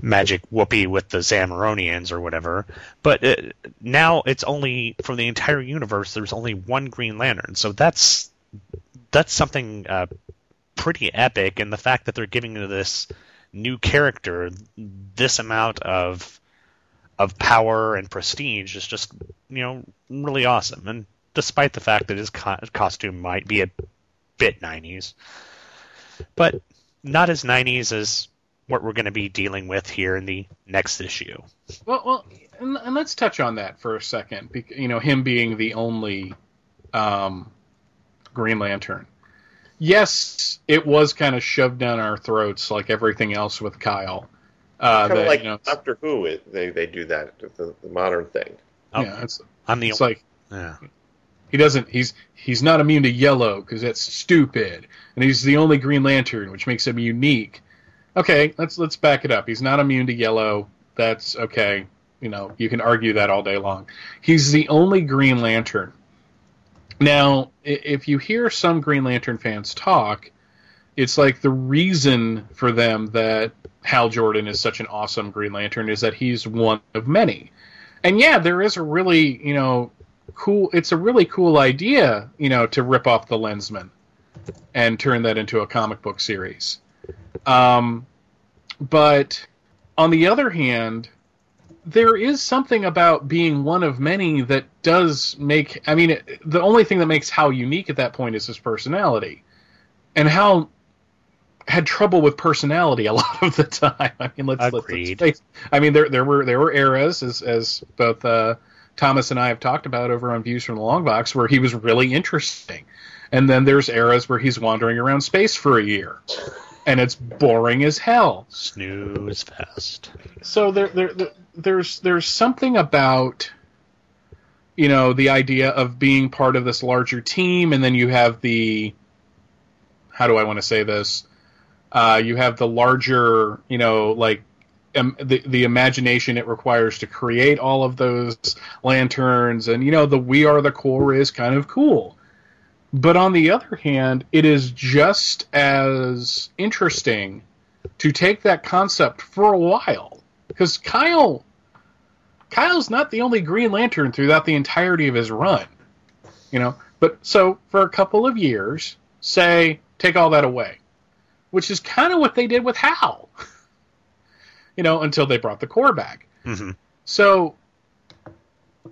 magic whoopee with the Zamoronians or whatever. But uh, now it's only for the entire universe there's only one green lantern. So that's that's something uh, pretty epic. And the fact that they're giving this new character this amount of of power and prestige is just you know really awesome. And despite the fact that his co- costume might be a bit 90s, but not as 90s as what we're going to be dealing with here in the next issue. Well, well, and, and let's touch on that for a second. bec- You know, him being the only um, Green Lantern. Yes, it was kind of shoved down our throats like everything else with Kyle. Uh, kind of like you know, Doctor Who, they they do that the, the modern thing. yeah, it's, I'm the it's like yeah. He doesn't. He's he's not immune to yellow because that's stupid, and he's the only Green Lantern, which makes him unique. Okay, let's let's back it up. He's not immune to yellow. That's okay. You know, you can argue that all day long. He's the only Green Lantern. Now, if you hear some Green Lantern fans talk, it's like the reason for them that Hal Jordan is such an awesome Green Lantern is that he's one of many. And yeah, there is a really, you know, cool it's a really cool idea, you know, to rip off the Lensman and turn that into a comic book series. Um, but on the other hand, there is something about being one of many that does make. I mean, it, the only thing that makes Hal unique at that point is his personality, and Hal had trouble with personality a lot of the time. I mean, let's, let's, let's Agreed. face. I mean, there there were there were eras as as both uh, Thomas and I have talked about over on Views from the Long Box where he was really interesting, and then there's eras where he's wandering around space for a year, and it's boring as hell. Snooze fest. So there, there, there, there's there's something about you know the idea of being part of this larger team, and then you have the how do I want to say this? Uh, you have the larger, you know, like um, the the imagination it requires to create all of those lanterns, and you know the we are the Corps is kind of cool. But on the other hand, it is just as interesting to take that concept for a while because Kyle Kyle's not the only Green Lantern throughout the entirety of his run. You know, but so for a couple of years, say take all that away, which is kind of what they did with Hal. you know, until they brought the Corps back. hmm So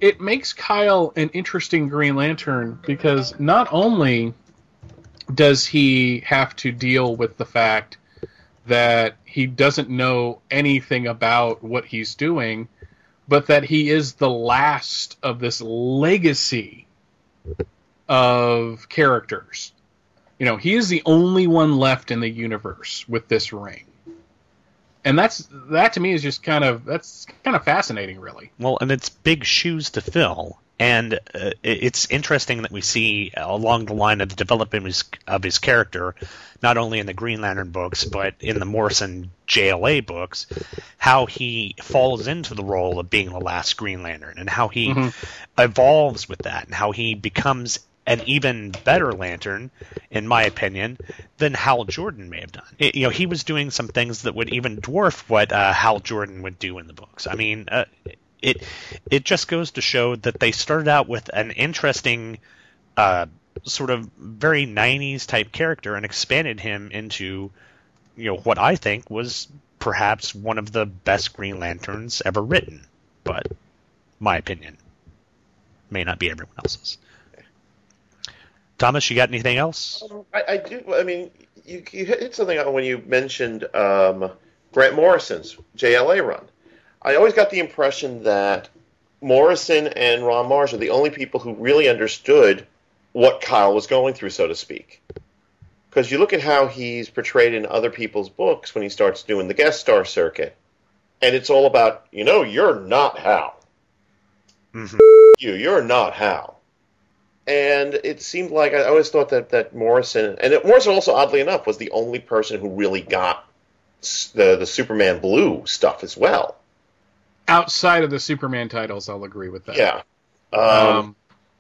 it makes Kyle an interesting Green Lantern because not only does he have to deal with the fact that he doesn't know anything about what he's doing, but that he is the last of this legacy of characters. You know, he is the only one left in the universe with this ring. And that's that to me is just kind of that's kind of fascinating really. Well, and it's big shoes to fill. And uh, it's interesting that we see along the line of the development of his, of his character, not only in the Green Lantern books, but in the Morrison JLA books, how he falls into the role of being the last Green Lantern and how he Mhm. evolves with that and how he becomes an even better Lantern, in my opinion, than Hal Jordan may have done. It- you know, he was doing some things that would even dwarf what uh, Hal Jordan would do in the books. I mean, uh, it it just goes to show that they started out with an interesting, uh, sort of very '90s type character and expanded him into, you know, what I think was perhaps one of the best Green Lanterns ever written. But my opinion may not be everyone else's. Thomas, you got anything else? I, I do. I mean, you, you hit something on when you mentioned um, Grant Morrison's JLA run. I always got the impression that Morrison and Ron Marz are the only people who really understood what Kyle was going through, so to speak. Because you look at how he's portrayed in other people's books when he starts doing the guest star circuit, and it's all about, you know, you're not Hal. Mhm. You, you're not Hal and it seemed like I always thought that that Morrison and it, Morrison also oddly enough was the only person who really got the the Superman Blue stuff as well. Outside of the Superman titles, I'll agree with that. Yeah, um, Um,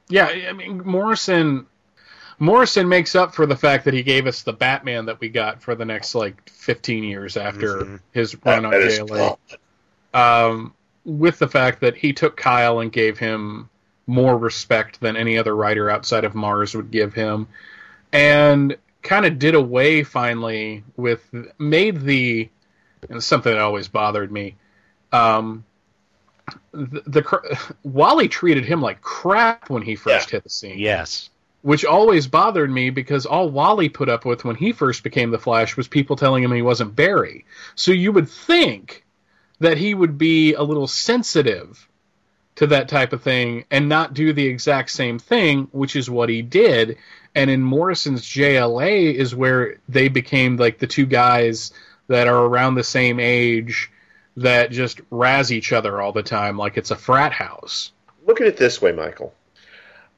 yeah, I mean Morrison Morrison makes up for the fact that he gave us the Batman that we got for the next like 15 years after Mhm. his that- run on that is JLA. Um, with the fact that he took Kyle and gave him more respect than any other writer outside of Marz would give him, and kind of did away finally with made the and something that always bothered me. Um, the, the Wally treated him like crap when he first hit the scene. Yes. which always bothered me because all Wally put up with when he first became the Flash was people telling him he wasn't Barry. So you would think that he would be a little sensitive to that type of thing and not do the exact same thing, which is what he did. And in Morrison's JLA is where they became like the two guys that are around the same age that just razz each other all the time like it's a frat house. Look at it this way, Michael.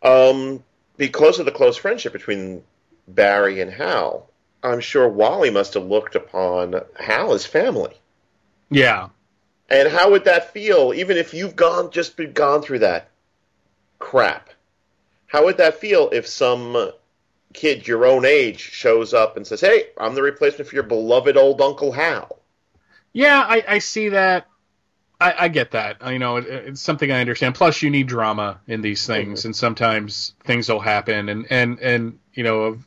Um, because of the close friendship between Barry and Hal, I'm sure Wally must have looked upon Hal as family. Yeah. And how would that feel, even if you've gone just been gone through that crap? How would that feel if some kid your own age shows up and says, "Hey, I'm the replacement for your beloved old Uncle Hal"? Yeah, I, I see that. I, I get that. I, you know, it, it's something I understand. Plus, you need drama in these things, mm-hmm. and sometimes things will happen. And and and you know,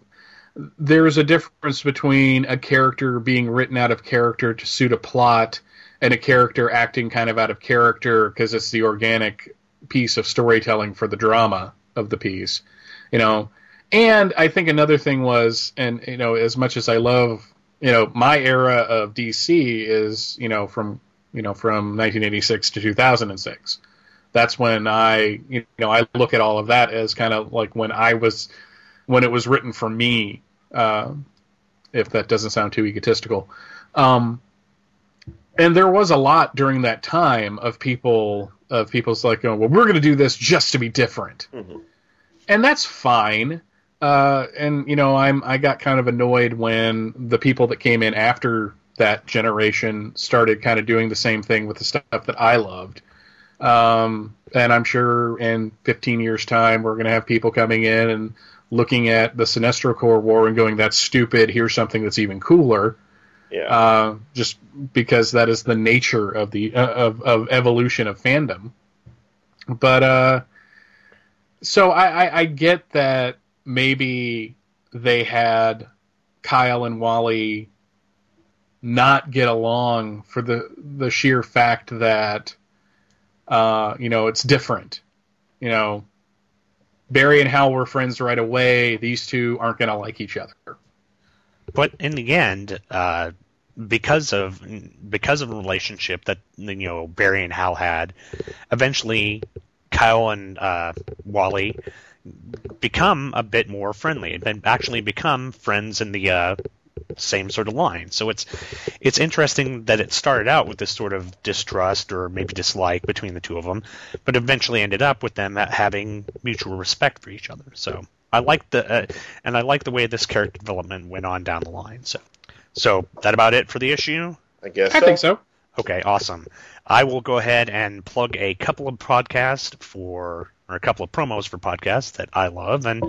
there's a difference between a character being written out of character to suit a plot, and a character acting kind of out of character because it's the organic piece of storytelling for the drama of the piece. You know, and I think another thing was, and you know, as much as I love you know, my era of DC is, you know, from you know from 1986 to 2006. That's when I, you know, I look at all of that as kind of like when I was, when it was written for me. Uh, if that doesn't sound too egotistical, um, and there was a lot during that time of people of people's like, oh, well, we're going to do this just to be different, mm-hmm. and that's fine. Uh, and you know, I'm I got kind of annoyed when the people that came in after that generation started kind of doing the same thing with the stuff that I loved. Um, and I'm sure in 15 years' time, we're going to have people coming in and looking at the Sinestro Corps War and going, "That's stupid. Here's something that's even cooler." Yeah. Uh, just because that is the nature of the uh, of of evolution of fandom. But uh, so I, I, I get that maybe they had Kyle and Wally not get along for the the sheer fact that uh, you know it's different. You know, Barry and Hal were friends right away. These two aren't going to like each other. But in the end, uh, because of because of a relationship that you know Barry and Hal had, eventually Kyle and uh, Wally become a bit more friendly and actually become friends in the uh, same sort of line. So it's it's interesting that it started out with this sort of distrust or maybe dislike between the two of them, but eventually ended up with them having mutual respect for each other. So I like the uh, and I like the way this character development went on down the line. So so that about it for the issue. I guess I so. think so. Okay, awesome. I will go ahead and plug a couple of podcasts for or a couple of promos for podcasts that I love, and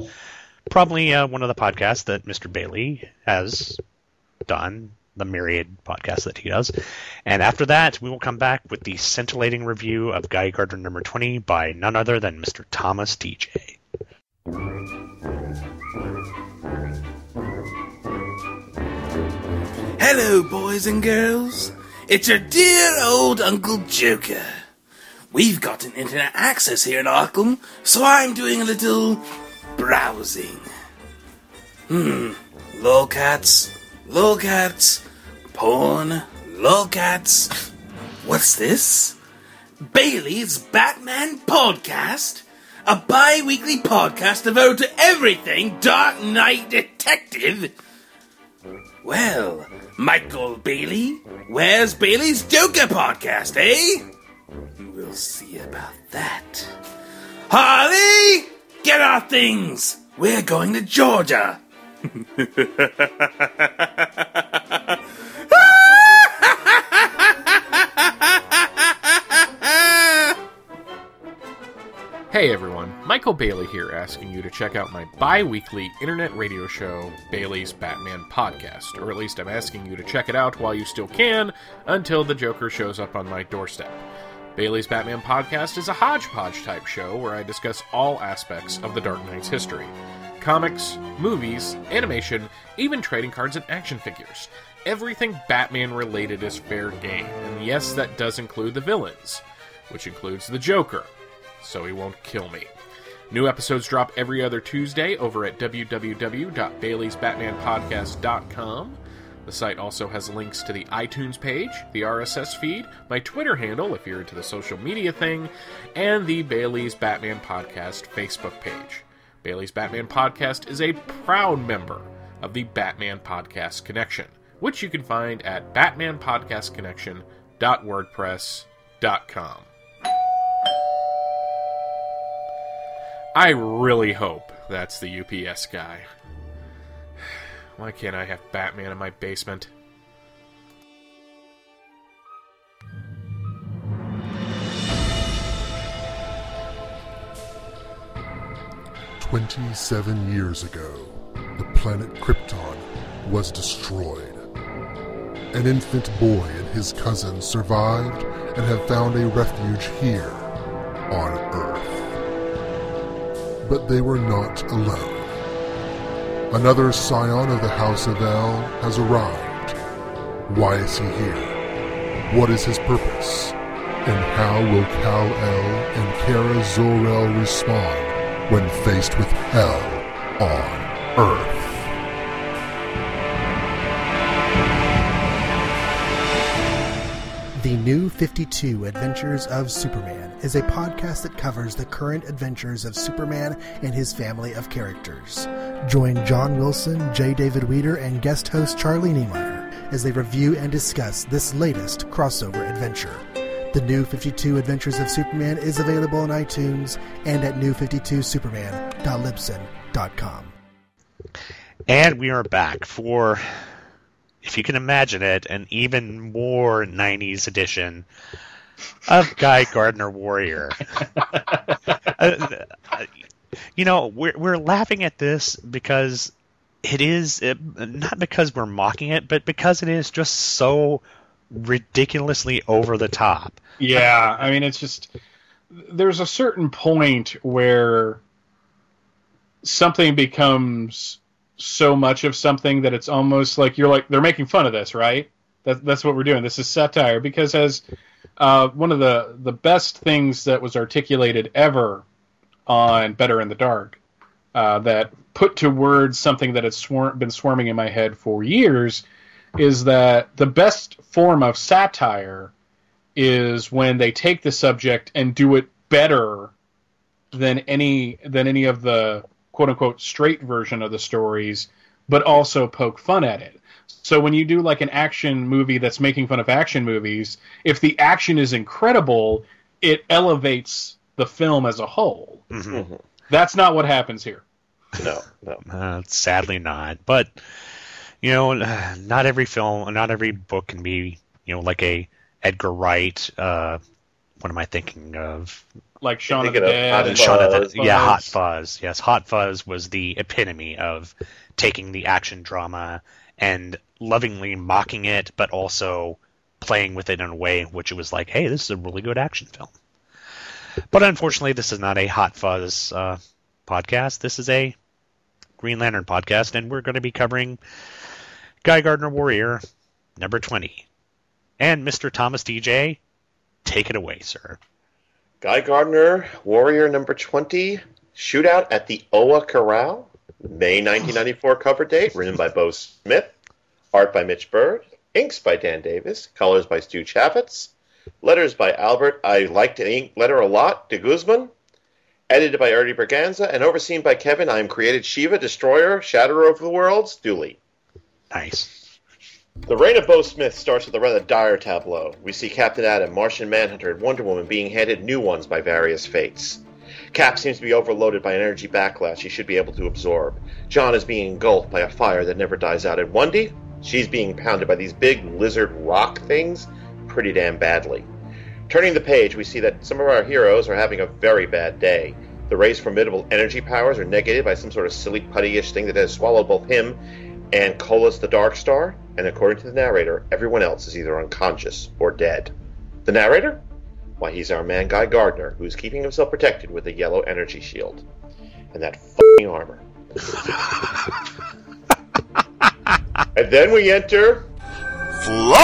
probably uh, one of the podcasts that Mr. Bailey has done, the myriad podcasts that he does. And after that, we will come back with the scintillating review of Guy Gardner number 20 by none other than Mr. Thomas Deja. Hello, boys and girls. It's your dear old Uncle Joker. We've got an internet access here in Arkham, so I'm doing a little browsing. Hmm, lolcats, lolcats, porn, lolcats. What's this? Bailey's Batman Podcast? A bi weekly podcast devoted to everything Dark Knight Detective? Well, Michael Bailey, where's Bailey's Joker podcast, eh? We'll see about that. Harley, get our things. We're going to Georgia. Hey everyone, Michael Bailey here asking you to check out my bi weekly internet radio show, Bailey's Batman Podcast. Or at least I'm asking you to check it out while you still can until the Joker shows up on my doorstep. Bailey's Batman Podcast is a hodgepodge type show where I discuss all aspects of the Dark Knight's history comics, movies, animation, even trading cards and action figures. Everything Batman related is fair game, and yes, that does include the villains. which includes the Joker, so he won't kill me. New episodes drop every other Tuesday over at www.baileysbatmanpodcast.com. The site also has links to the iTunes page, the RSS feed, my Twitter handle if you're into the social media thing, and the Bailey's Batman Podcast Facebook page. Bailey's Batman Podcast is a proud member of the Batman Podcast Connection, which you can find at batmanpodcastconnection.wordpress.com. I really hope that's the UPS guy. Why can't I have Batman in my basement? Twenty-seven years ago, the planet Krypton was destroyed. An infant boy and his cousin survived and have found a refuge here on Earth. But they were not alone. Another scion of the House of El has arrived. Why is he here? What is his purpose? And how will Kal-El and Kara Zor-El respond when faced with hell on Earth? The New 52 Adventures of Superman is a podcast that covers the current adventures of Superman and his family of characters. Join John Wilson, J. David Weter, and guest host Charlie Niemeyer as they review and discuss this latest crossover adventure. The New 52 Adventures of Superman is available on iTunes and at new52superman.libsyn.com. And we are back for, if you can imagine it, an even more 90s edition of Guy Gardner Warrior. Uh, you know, we're, we're laughing at this because it is, uh, not because we're mocking it, but because it is just so ridiculously over the top. Yeah, I mean, it's just there's a certain point where something becomes so much of something that it's almost like you're like they're making fun of this, right? That, that's what we're doing. This is satire because as uh, one of the the best things that was articulated ever on Better in the Dark uh, that put to words something that had swar- been swarming in my head for years is that the best form of satire is when they take the subject and do it better than any than any of the quote unquote straight version of the stories, but also poke fun at it. So when you do like an action movie that's making fun of action movies, if the action is incredible, it elevates the film as a whole. Mm-hmm. That's not what happens here. No, no. Uh, sadly not. But you know, not every film, not every book can be, you know, like a Edgar Wright. Uh, what am I thinking of? Like Shaun of Thinking the of Hot Dead. Shaun of the- Fuzz. yeah, Hot Fuzz. Yes, Hot Fuzz was the epitome of taking the action drama and lovingly mocking it, but also playing with it in a way in which it was like, hey, this is a really good action film. But unfortunately, this is not a Hot Fuzz uh, podcast. This is a Green Lantern podcast, and we're going to be covering Guy Gardner Warrior, number 20. And Mr. Thomas Deja, take it away, sir. Guy Gardner, Warrior number 20, Shootout at the Oa Corral, May 1994 cover date, written by Beau Smith, art by Mitch Byrd, inks by Dan Davis, colors by Stu Chaifetz, letters by Albert, I like to ink letter a lot, de Guzman, edited by Ernie Berganza, and overseen by Kevin, I am created Shiva, Destroyer, Shatterer of the Worlds, Dooley. Nice. The reign of Beau Smith starts with a rather dire tableau. We see Captain Atom, Martian Manhunter, and Wonder Woman being handed new ones by various fates. Cap seems to be overloaded by an energy backlash he should be able to absorb. John is being engulfed by a fire that never dies out. And Wendy, she's being pounded by these big lizard rock things pretty damn badly. Turning the page, we see that some of our heroes are having a very bad day. The Ray's formidable energy powers are negated by some sort of silly puttyish thing that has swallowed both him and Colas the Dark Star, and according to the narrator, everyone else is either unconscious or dead. The narrator? Why, he's our man Guy Gardner, who's keeping himself protected with a yellow energy shield. And that fing armor. and then we enter. Flashback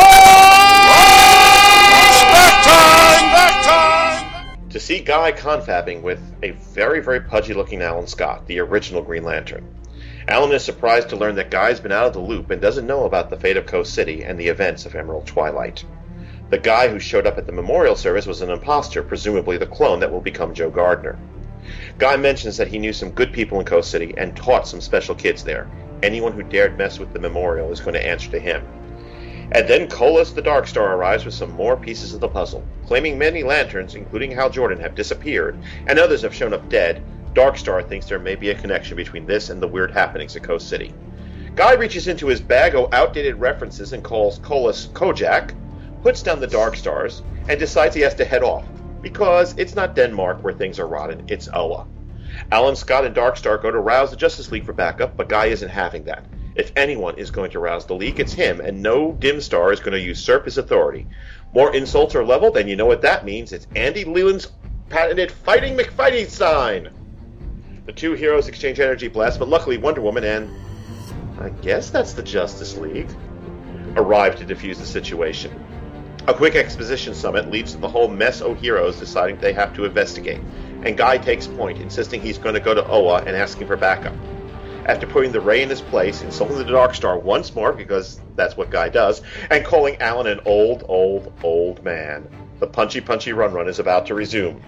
time! Back time! to see Guy confabbing with a very, very pudgy looking Alan Scott, the original Green Lantern. Alan is surprised to learn that Guy's been out of the loop and doesn't know about the fate of Coast City and the events of Emerald Twilight. The guy who showed up at the memorial service was an impostor, presumably the clone that will become Joe Gardner. Guy mentions that he knew some good people in Coast City and taught some special kids there. Anyone who dared mess with the memorial is going to answer to him. And then Colos the Dark Star arrives with some more pieces of the puzzle. Claiming many lanterns, including Hal Jordan, have disappeared, and others have shown up dead, Darkstar thinks there may be a connection between this and the weird happenings at Coast City. Guy reaches into his bag of outdated references and calls Colos Kojak, puts down the Dark Stars, and decides he has to head off, because it's not Denmark where things are rotten, it's Oa. Alan Scott and Darkstar go to rouse the Justice League for backup, but Guy isn't having that. If anyone is going to rouse the League, it's him, and no dim star is going to usurp his authority. More insults are leveled, and you know what that means. It's Andy Leland's patented Fighting McFighting sign. The two heroes exchange energy blasts, but luckily Wonder Woman and I guess that's the Justice League arrive to defuse the situation. A quick exposition summit leads to the whole mess of heroes deciding they have to investigate, and Guy takes point, insisting he's going to go to Oa and asking for backup. After putting the Ray in his place, insulting the Dark Star once more because that's what Guy does, and calling Alan an old, old, old man, the punchy, punchy run run is about to resume.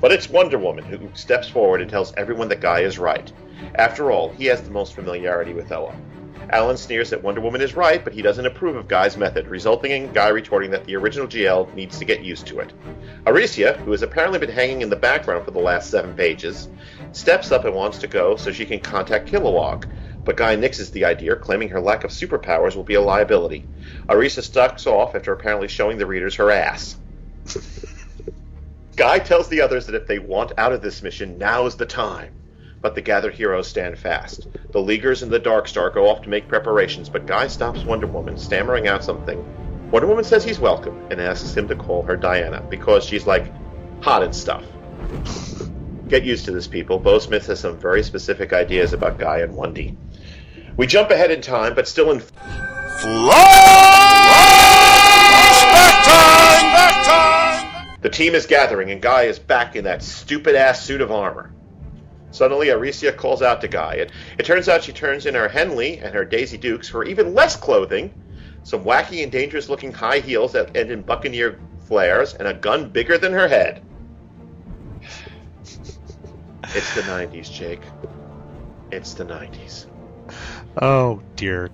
But it's Wonder Woman who steps forward and tells everyone that Guy is right. After all, he has the most familiarity with Ella. Alan sneers that Wonder Woman is right, but he doesn't approve of Guy's method, resulting in Guy retorting that the original GL needs to get used to it. Arisia, who has apparently been hanging in the background for the last seven pages, steps up and wants to go so she can contact Kilowog, but Guy nixes the idea, claiming her lack of superpowers will be a liability. Arisia stalks off after apparently showing the readers her ass. Guy tells the others that if they want out of this mission, now's the time. But the gathered heroes stand fast. The Leaguers and the Dark Star go off to make preparations, but Guy stops Wonder Woman, stammering out something. Wonder Woman says he's welcome and asks him to call her Diana because she's like hot and stuff. Get used to this, people. Beau Smith has some very specific ideas about Guy and Wendy. We jump ahead in time, but still in. Back The team is gathering, and Guy is back in that stupid ass suit of armor. Suddenly, Arisia calls out to Guy. It, it turns out she turns in her Henley and her Daisy Dukes for even less clothing, some wacky and dangerous looking high heels that end in buccaneer flares, and a gun bigger than her head. It's the 90s, Jake. It's the 90s. Oh, dear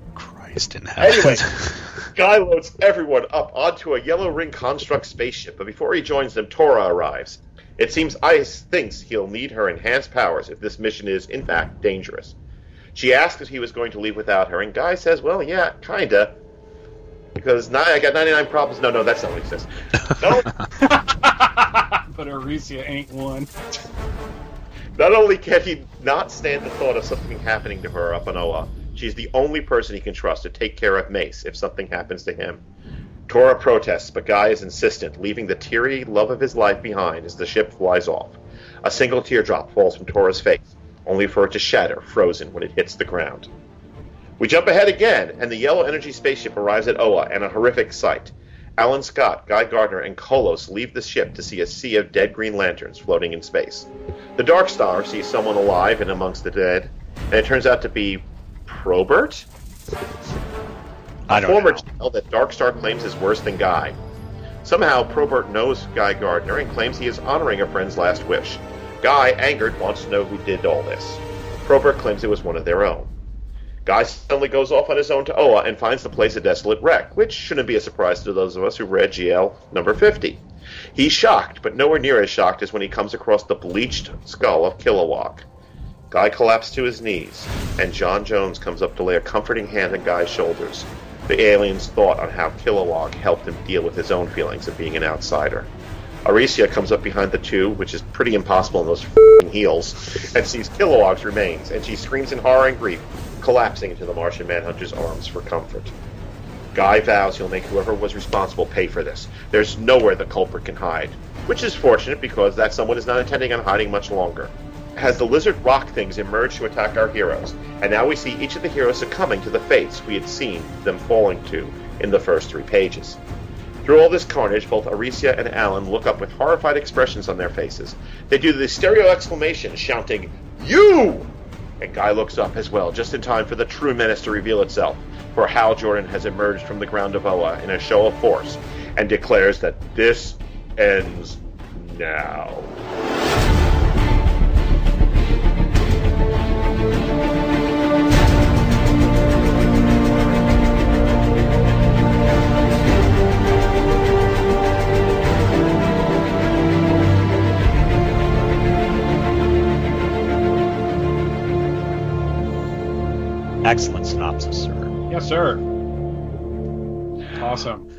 Christ in heaven. Anyway, Guy loads everyone up onto a yellow ring construct spaceship, but before he joins them, Tora arrives. It seems Ice thinks he'll need her enhanced powers if this mission is, in fact, dangerous. She asks if he was going to leave without her, and Guy says, well, yeah, kinda. Because ni- I got 99 problems. No, no, that's not what he says. No, but Arisia ain't one. Not only can he not stand the thought of something happening to her up on Oa, she's the only person he can trust to take care of Mace if something happens to him. Tora protests, but Guy is insistent, leaving the teary love of his life behind as the ship flies off. A single teardrop falls from Tora's face, only for it to shatter, frozen, when it hits the ground. We jump ahead again, and the yellow energy spaceship arrives at Oa, and a horrific sight. Alan Scott, Guy Gardner, and Colos leave the ship to see a sea of dead Green Lanterns floating in space. The Dark Star sees someone alive and amongst the dead, and it turns out to be Probert? I don't former know. jail that Darkstar claims is worse than Guy. Somehow, Probert knows Guy Gardner and claims he is honoring a friend's last wish. Guy, angered, wants to know who did all this. Probert claims it was one of their own. Guy suddenly goes off on his own to Oa and finds the place a desolate wreck, which shouldn't be a surprise to those of us who read GL number 50. He's shocked, but nowhere near as shocked as when he comes across the bleached skull of Kilowog. Guy collapses to his knees, and J'onn J'onzz comes up to lay a comforting hand on Guy's shoulders. The alien's thought on how Kilowog helped him deal with his own feelings of being an outsider. Arisia comes up behind the two, which is pretty impossible in those heels, and sees Kilowog's remains, and she screams in horror and grief, collapsing into the Martian Manhunter's arms for comfort. Guy vows he'll make whoever was responsible pay for this. There's nowhere the culprit can hide, which is fortunate because that someone is not intending on hiding much longer. As the lizard rock things emerge to attack our heroes, and now we see each of the heroes succumbing to the fates we had seen them falling to in the first three pages. Through all this carnage, both Arisia and Alan look up with horrified expressions on their faces. They do the stereo exclamation, shouting, You! And Guy looks up as well, just in time for the true menace to reveal itself. For Hal Jordan has emerged from the ground of Oa in a show of force and declares that this ends now. Excellent synopsis, sir. Yes, sir. Awesome.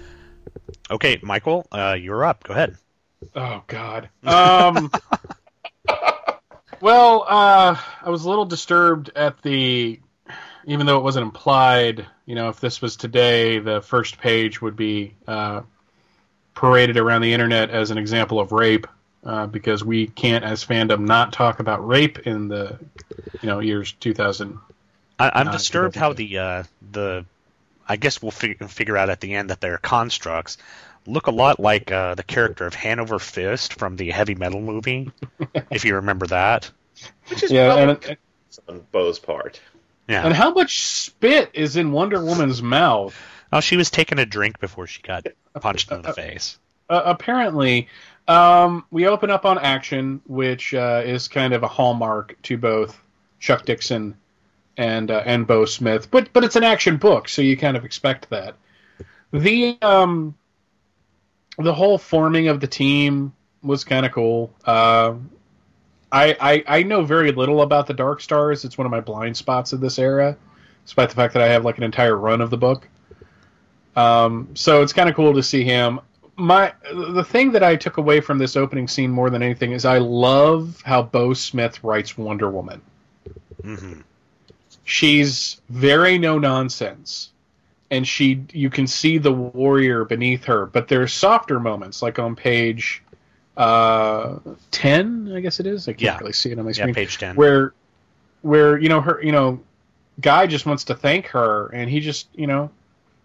Okay, Michael, uh, you're up. Go ahead. Oh God. Um. well, uh, I was a little disturbed at the, even though it wasn't implied. You know, if this was today, the first page would be uh, paraded around the internet as an example of rape, uh, because we can't, as fandom, not talk about rape in the, you know, years 2000. I, I'm Uh, disturbed how the uh, the I guess we'll fig- figure out at the end that their constructs look a lot like uh, the character of Hanover Fiste from the heavy metal movie, if you remember that. Which is Yeah, and- probably on Beau's part. Yeah. And how much spit is in Wonder Woman's mouth? Oh, she was taking a drink before she got punched in the face. uh, apparently, um, we open up on action, which uh, is kind of a hallmark to both Chuck Dixon and uh, and Beau Smith. But but it's an action book, so you kind of expect that. The um, the whole forming of the team was kind of cool. Uh, I, I I know very little about the Dark Stars. It's one of my blind spots of this era, despite the fact that I have like an entire run of the book. Um, so it's kind of cool to see him. My the thing that I took away from this opening scene more than anything is I love how Beau Smith writes Wonder Woman. hmm She's very no nonsense, and she you can see the warrior beneath her. But there's softer moments, like on page uh, ten, I guess it is. I can't Yeah. really see it on my screen Yeah, page 10. Where where you know her, you know, guy just wants to thank her, and he just you know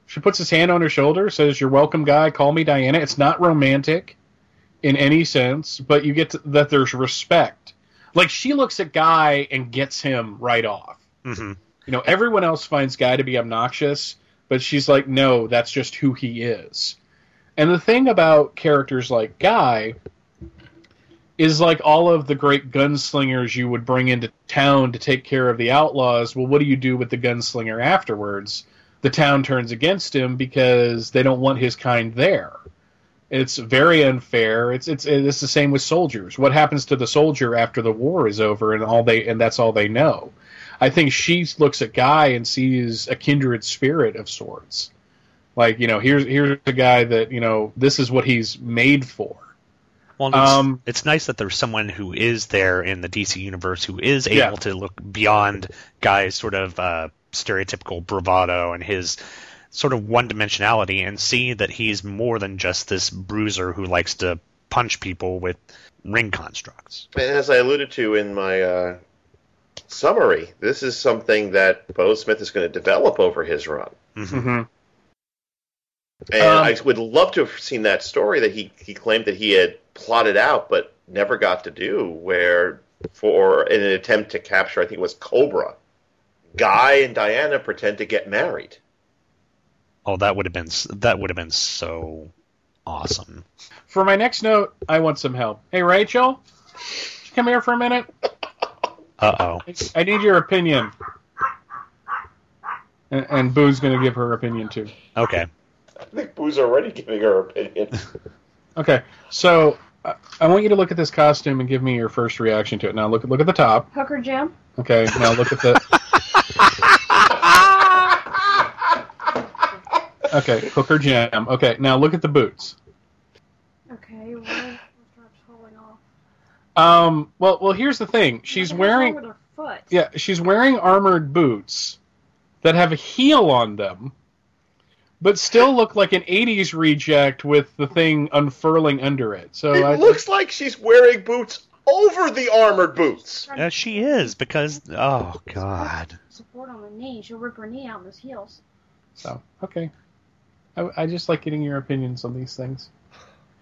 she puts his hand on her shoulder, says, "You're welcome, guy. Call me Diana." It's not romantic in any sense, but you get to, that there's respect. Like she looks at Guy and gets him right off. Hmm You know, everyone else finds Guy to be obnoxious, but she's like, "No, that's just who he is." And the thing about characters like Guy is like all of the great gunslingers you would bring into town to take care of the outlaws. Well, what do you do with the gunslinger afterwards? The town turns against him because they don't want his kind there. It's very unfair. It's it's it's the same with soldiers. What happens to the soldier after the war is over and all they and that's all they know? I think she looks at Guy and sees a kindred spirit of sorts. Like you know, here's here's a guy that you know this is what he's made for. Well, it's, Um, it's nice that there's someone who is there in the DC universe who is able Yeah. to look beyond Guy's sort of uh, stereotypical bravado and his sort of one dimensionality and see that he's more than just this bruiser who likes to punch people with ring constructs. As I alluded to in my uh, summary, this is something that Beau Smith is going to develop over his run. Mm-hmm. And Um, I would love to have seen that story that he, he claimed that he had plotted out but never got to do, where for in an attempt to capture, I think it was Cobra, Guy and Diana pretend to get married. Oh, that would have been that would have been so awesome. For my next note, I want some help. Hey, Rachel, come here for a minute. Uh oh. I need your opinion. And, and Boo's going to give her opinion too. Okay. I think Boo's already giving her opinion. Okay, so I, I want you to look at this costume and give me your first reaction to it. Now look look at the top. Hooker Jam. Okay, now look at the. Okay, hooker jam. Okay, now look at the boots. Okay, well, starts falling off. Um, well, well, here's the thing. She's What the wearing with her foot. yeah, she's wearing armored boots that have a heel on them, but still look like an '80s reject with the thing unfurling under it. So It I, looks like she's wearing boots over the armored boots. Yeah, she is because oh god. Support on the knee. She'll rip her knee out in those heels. so okay. I, I just like getting your opinions on these things.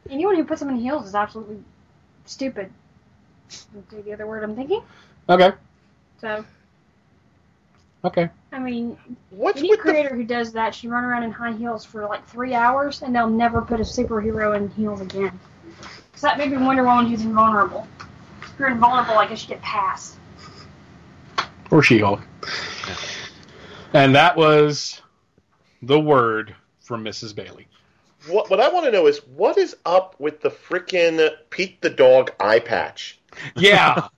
Anyone who puts them in heels is absolutely stupid. That's the other word I'm thinking. Okay. So, Okay. I mean, What's any creator who does that should run around in high heels for like three hours, and they'll never put a superhero in heels again. So that made me wonder why he's invulnerable. If you're invulnerable, I guess you get pass. Or She-Hulk. And that was the word from Mrs. Bailey. What, what I want to know is what is up with the frickin' Pete the dog eye patch? Yeah.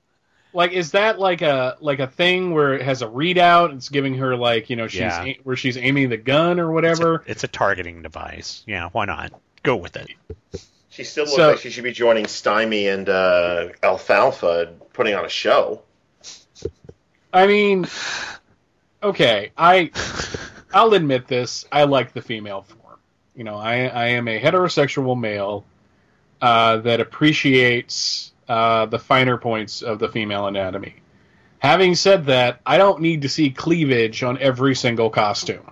like is that like a like a thing where it has a readout it's giving her like you know she's Yeah. a- where she's aiming the gun or whatever It's a targeting device. Yeah, why not? Go with it. She still looks So- like she should be joining Stymie and uh, Alfalfa and putting on a show. i mean okay i i'll admit this i like the female form you know i i am a heterosexual male uh, that appreciates uh, the finer points of the female anatomy having said that i don't need to see cleavage on every single costume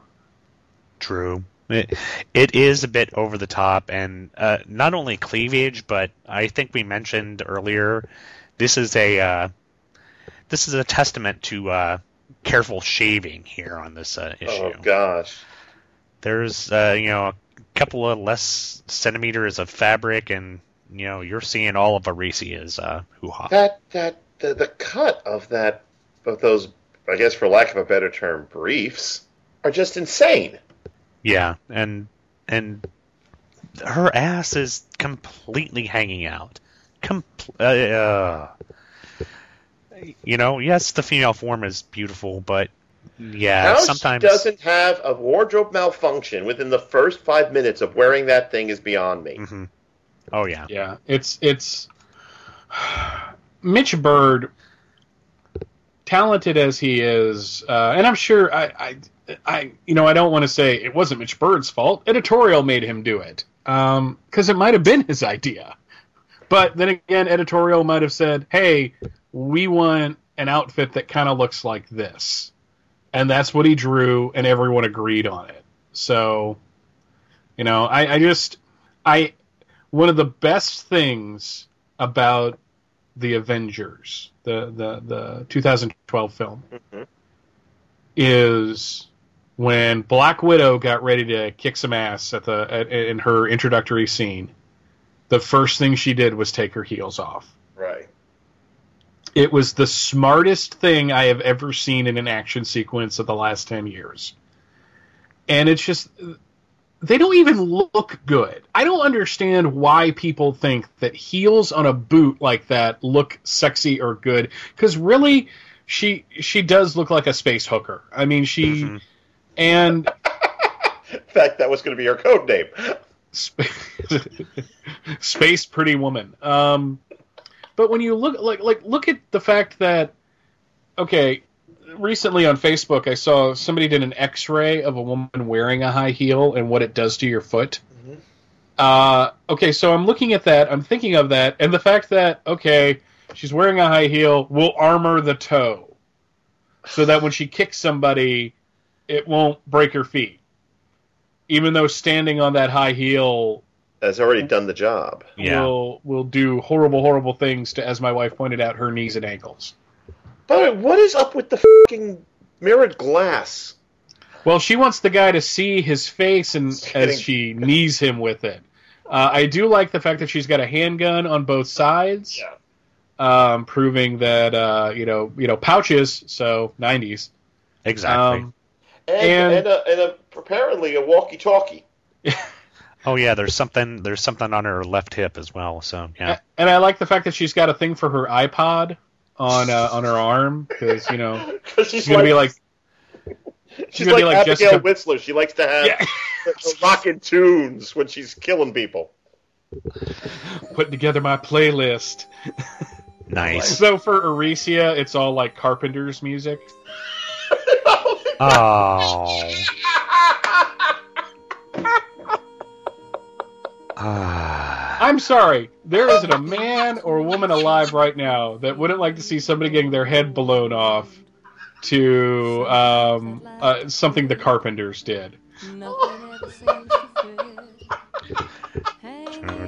True. It, it is a bit over the top, and uh, not only cleavage, but I think we mentioned earlier, this is a uh, this is a testament to uh, careful shaving here on this uh, issue. Oh gosh. There's uh, you know a couple of less centimeters of fabric, and you know you're seeing all of Arisia's uh, hoo ha. That that the, the cut of that of those I guess for lack of a better term briefs are just insane. Yeah, and and her ass is completely hanging out. Com- uh, uh, you know, yes, the female form is beautiful, but yeah, How sometimes she doesn't have a wardrobe malfunction within the first five minutes of wearing that thing is beyond me. Mhm. Oh yeah, Yeah, it's it's Mitch Byrd, talented as he is, uh, and I'm sure I, I, I, you know, I don't want to say it wasn't Mitch Byrd's fault. Editorial made him do it because it might have been his idea. But then again, editorial might have said, "Hey, we want an outfit that kind of looks like this," and that's what he drew, and everyone agreed on it. So, you know, I, I just, I, one of the best things about the Avengers, the the the 2012 film, Mhm. is when Black Widow got ready to kick some ass at the at, in her introductory scene. The first thing she did was take her heels off. Right. It was the smartest thing I have ever seen in an action sequence of the last 10 years. And it's just they don't even look good. I don't understand why people think that heels on a boot like that look sexy or good cuz really she she does look like a space hooker. I mean, she and In fact, that was going to be her code name. space pretty woman. Um, but when you look like like look at the fact that okay, recently on Facebook I saw somebody did an X-ray of a woman wearing a high heel and what it does to your foot. Uh, okay, so I'm looking at that. I'm thinking of that, and the fact that okay, she's wearing a high heel will armor the toe, so that when she kicks somebody, it won't break her feet. Even though standing on that high heel Has already done the job. will will do horrible, horrible things to, as my wife pointed out, her knees and ankles. But what is up with the fucking mirrored glass? Well, she wants the guy to see his face and as she knees him with it. Uh, I do like the fact that she's got a handgun on both sides, um, proving that uh, you know you know pouches. So nineties exactly. Um, And And- and, a, and a, apparently a walkie-talkie. oh yeah, there's something there's something on her left hip as well. So yeah, and I like the fact that she's got a thing for her iPod on uh, on her arm because you know 'Cause she's she's gonna be like- like She's, she's gonna like, be like Abigail Jessica. Whistler. She likes to have Yeah. the, the rockin' tunes when she's killing people. putting together my playlist. nice. So for Arisia, it's all like Carpenter's music. Oh. Ah. I'm sorry, there isn't a man or a woman alive right now that wouldn't like to see somebody getting their head blown off to um, uh, something the Carpenters did.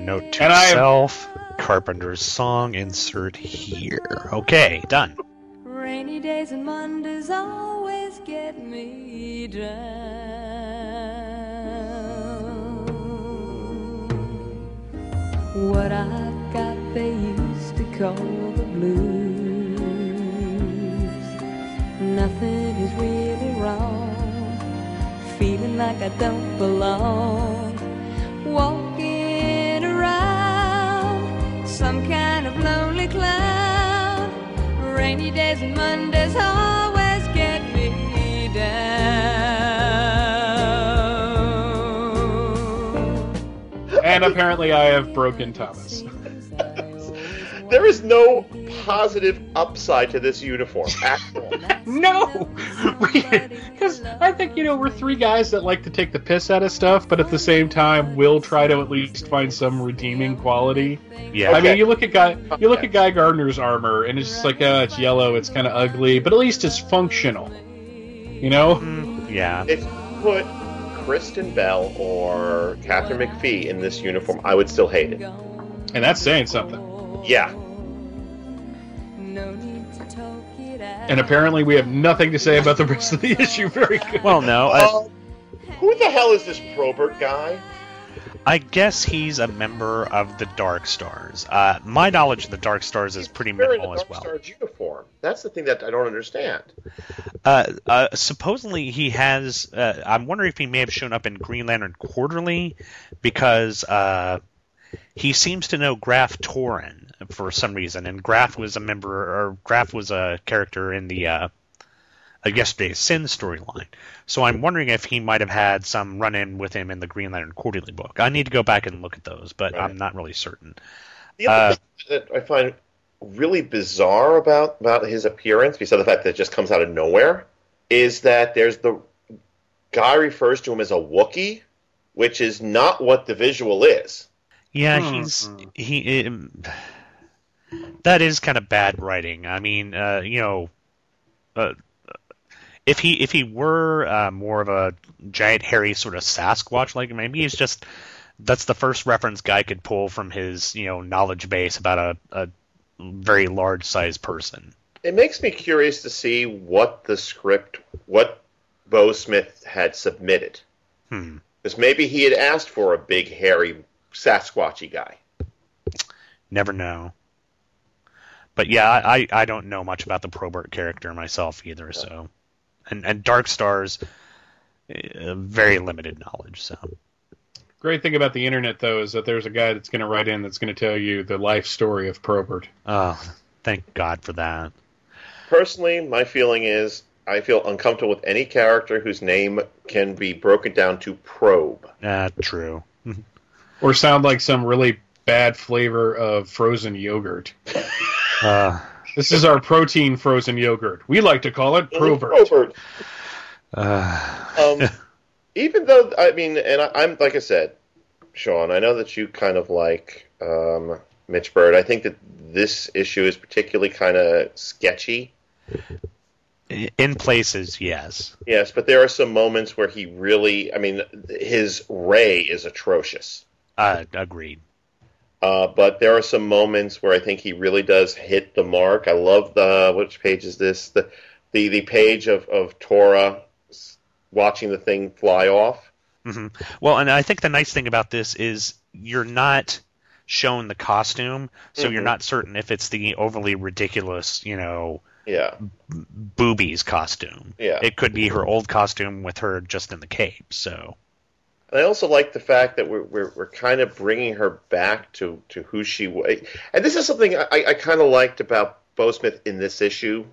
note to And I self: Carpenter's song insert here. Okay, done. Rainy days and Mondays always get me down. What I've got they used to call the blues. Nothing is really wrong. Feeling like I don't belong. Walking around some kind of lonely cloud. Rainy days and Mondays always And apparently, I have broken Thomas. There is no positive upside to this uniform at all. no, because I think you know we're three guys that like to take the piss out of stuff, but at the same time we'll try to at least find some redeeming quality. Yeah. I mean, you look at guy, you look at Guy Gardner's armor, and it's just like, uh, it's yellow, it's kind of ugly, but at least it's functional. You know? Yeah. If you put Kristen Bell or Katharine McPhee in this uniform, I would still hate it. And that's saying something. Yeah. And apparently, we have nothing to say about the rest of the issue. Very good. Well, no. I, Uh, who the hell is this Probert guy? I guess he's a member of the Dark Stars. Uh, my knowledge of the Dark Stars is pretty minimal as Dark well. Star's uniform. That's the thing that I don't understand. Uh, uh, supposedly he has. Uh, I'm wondering if he may have shown up in Green Lantern Quarterly because uh, he seems to know Graf Toren for some reason, and Graf was a member, or Graf was a character in the uh, yesterday's Sin storyline. So I'm wondering if he might have had some run-in with him in the Green Lantern Quarterly book. I need to go back and look at those, but I'm not really certain. The other Uh, thing that I find really bizarre about about his appearance, besides the fact that it just comes out of nowhere, is that there's the guy refers to him as a Wookiee, which is not what the visual is. Yeah, Hmm. he's he. Um, that is kind of bad writing. I mean, uh, you know, uh, if he if he were uh, more of a giant hairy sort of Sasquatch, like maybe he's just that's the first reference guy could pull from his you know knowledge base about a, a very large sized person. It makes me curious to see what the script, what Beau Smith had submitted, Hmm. because maybe he had asked for a big hairy Sasquatchy guy. Never know. But yeah, I, I I don't know much about the Probert character myself either. So, and and Dark Stars, uh, very limited knowledge. So Great thing about the internet, though, is that there's a guy that's going to write in that's going to tell you the life story of Probert. Oh, thank God for that. Personally, my feeling is I feel uncomfortable with any character whose name can be broken down to probe. Uh, true. Or sound like some really bad flavor of frozen yogurt. Uh, This is our protein frozen yogurt. We like to call it Probert. Probert. uh, Um, even though I mean, and I, I'm like I said, Sean, I know that you kind of like um, Mitch Byrd. I think that this issue is particularly kind of sketchy. in places, yes. Yes, but there are some moments where he really, I mean, his ray is atrocious. Uh, agreed. Uh, but there are some moments where I think he really does hit the mark. I love the which page is this? The the, the page of, of Tora watching the thing fly off. hmm Well, and I think the nice thing about this is you're not shown the costume, so you're Mhm. not certain if it's the overly ridiculous, you know, Yeah. boobies costume. Yeah. It could be her old costume with her just in the cape. So I also like the fact that we're, we're, we're kind of bringing her back to, to who she was. And this is something I, I kind of liked about Beau Smith in this issue.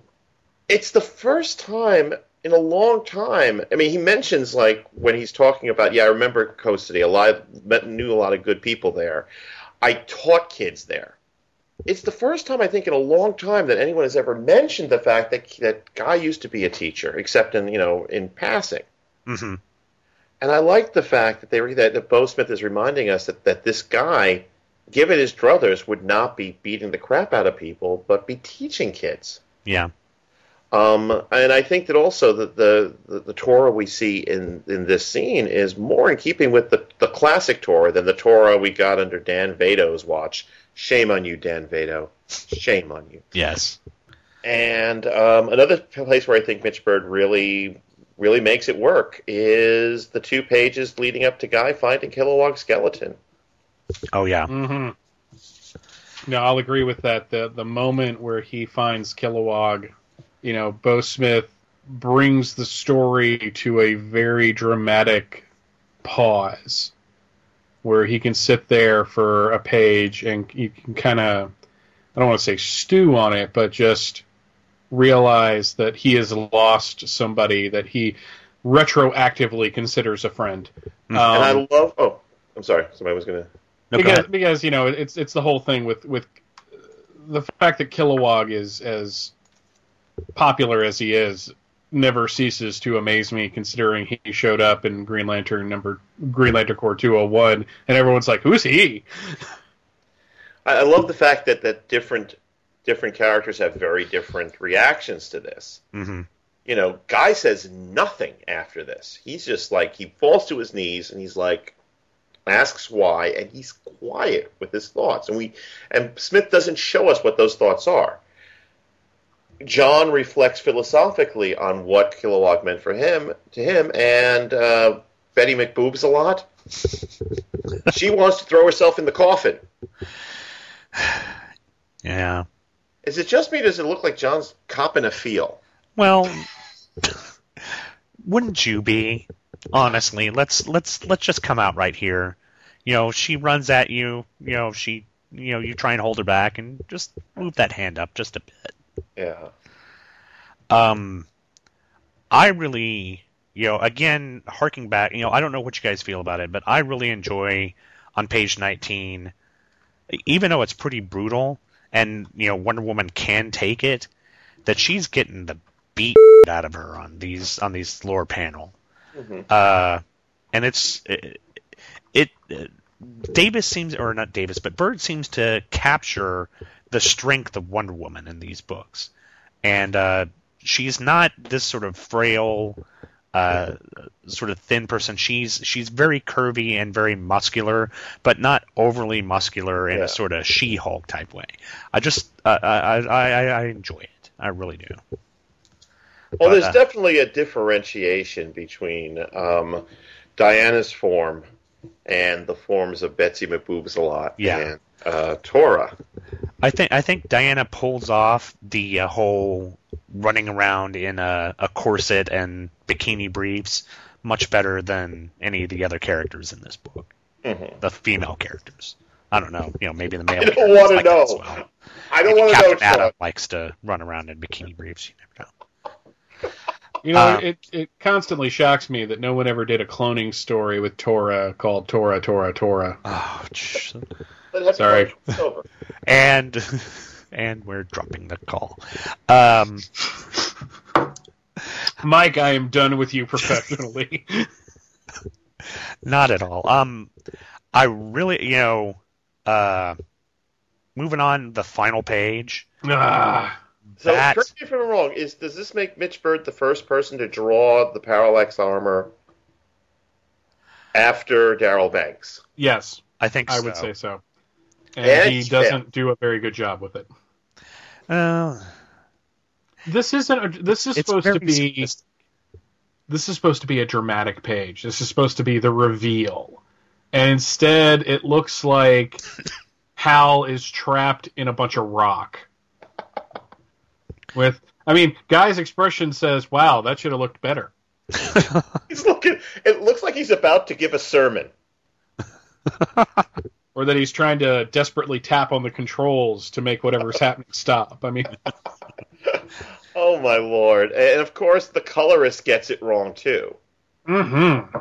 It's the first time in a long time. I mean, he mentions, like, when he's talking about, yeah, I remember Coast City. A lot, met, knew a lot of good people there. I taught kids there. It's the first time, I think, in a long time that anyone has ever mentioned the fact that that guy used to be a teacher, except in, you know, in passing. hmm And I like the fact that they were, that, that Beau Smith is reminding us that, that this guy, given his druthers, would not be beating the crap out of people, but be teaching kids. yeah. Um, and I think that also that the, the, the Tora we see in, in this scene is more in keeping with the, the classic Tora than the Tora we got under Dan Vado's watch. Shame on you, Dan Vado. Shame on you. Yes. And um, another place where I think Mitch Byrd really really makes it work is the two pages leading up to Guy finding Kilowog's skeleton. Oh yeah. Mm-hmm. No, I'll agree with that. The the moment where he finds Kilowog, you know, Beau Smith brings the story to a very dramatic pause where he can sit there for a page and you can kind of I don't want to say stew on it, but just realize that he has lost somebody that he retroactively considers a friend. Mm-hmm. and I um, love. Oh, I'm sorry. Somebody was gonna. because because you know it's it's the whole thing with with the fact that Kilowog is as popular as he is never ceases to amaze me considering he showed up in Green Lantern number Green Lantern Corps 201 and everyone's like who's he I, I love the fact that that different different characters have very different reactions to this. Mm-hmm. You know, Guy says nothing after this. He's just like he falls to his knees and he's like asks why and he's quiet with his thoughts and we and Smith doesn't show us what those thoughts are. John reflects philosophically on what Kilowog meant for him to him and uh, Betty McBoobs a lot. she wants to throw herself in the coffin. Yeah. Is it just me? Does it look like John's copping a feel? Well, wouldn't you be? Honestly, let's let's let's just come out right here. You know, she runs at you. You know, she you know you try and hold her back and just move that hand up just a bit. Yeah. Um, I really, you know, again, harking back, you know, I don't know what you guys feel about it, but I really enjoy on page 19, even though it's pretty brutal and, you know, Wonder Woman can take it, that she's getting the beat out of her on these, on these lower panel. Mm-hmm. Uh, and it's, it, it, Davis seems, or not Davis, but Byrd seems to capture the strength of Wonder Woman in these books. And, uh, she's not this sort of frail, uh, sort of thin person. She's she's very curvy and very muscular, but not overly muscular in Yeah. a sort of She-Hulk type way. I just uh, I, I I I enjoy it. I really do. Well, But, there's uh, definitely a differentiation between um, Diana's form and the forms of Betsy McBoobs a lot Yeah. and uh, Tora. I think I think Diana pulls off the uh, whole running around in a, a corset and bikini briefs much better than any of the other characters in this book. Mhm. The female characters. I don't know. You know, maybe the male. I don't want to like know. well. I don't want to know. Captain Atom Sean. likes to run around in bikini briefs. You never know. you know Uh, it it constantly shocks me that no one ever did a cloning story with Tora called Tora Tora Tora Oh, Sorry. fine. It's over. and and we're dropping the call. Um, Mike I am done with you professionally Not at all. Um, I really, you know, uh, moving on the final page. Ah. So, that correct me if I'm wrong. Is does this make Mitch Byrd the first person to draw the parallax armor after Darryl Banks? yes I think I would say so and, And he doesn't do a very good job with it Uh, this isn't a, this is it's supposed to be simplistic. this is supposed to be a dramatic page. This is supposed to be the reveal. And instead, it looks like Hal is trapped in a bunch of rock. With, I mean, Guy's expression says, wow, that should have looked better. He's looking. It looks like he's about to give a sermon. Or that he's trying to desperately tap on the controls to make whatever's happening stop. I mean, Oh my lord! And of course, the colorist gets it wrong too. mm-hmm.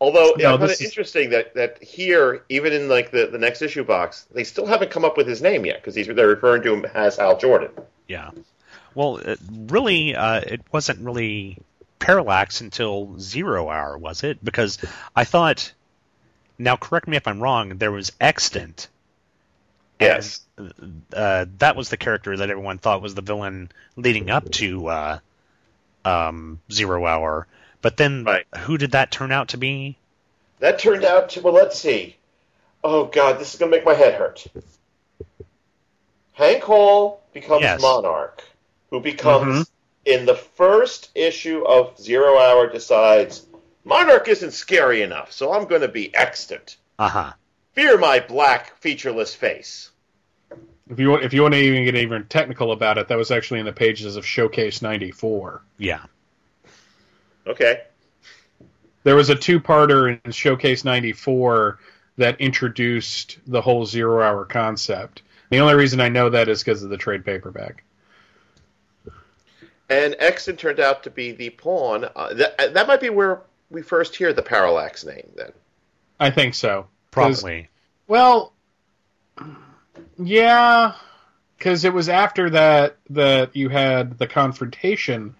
Although No, I find this it is- interesting that, that here, even in like the, the next issue box, they still haven't come up with his name yet because they're referring to him as Al Jordan. Yeah. Well, it, really, uh, it wasn't really Parallax until Zero Hour, was it? Because I thought. Now, correct me if I'm wrong. There was Extant. Yes. uh, that was the character that everyone thought was the villain leading up to uh, um, Zero Hour. But then, Right. who did that turn out to be? That turned out to well. Let's see. Oh God, this is gonna make my head hurt. Hank Hall becomes Yes. Monarch, who becomes Mhm. in the first issue of Zero Hour decides Monarch isn't scary enough, so I'm going to be extant. Uh huh. Fear my black featureless face. If you want, if you want to even get even technical about it, that was actually in the pages of Showcase '94. Yeah. Okay. There was a two-parter in Showcase '94 that introduced the whole zero-hour concept. The only reason I know that is because of the trade paperback. And Extant turned out to be the pawn. Uh, that, that might be where we first hear the Parallax name. Then I think so. Probably. Well, yeah, because it was after that that you had the confrontation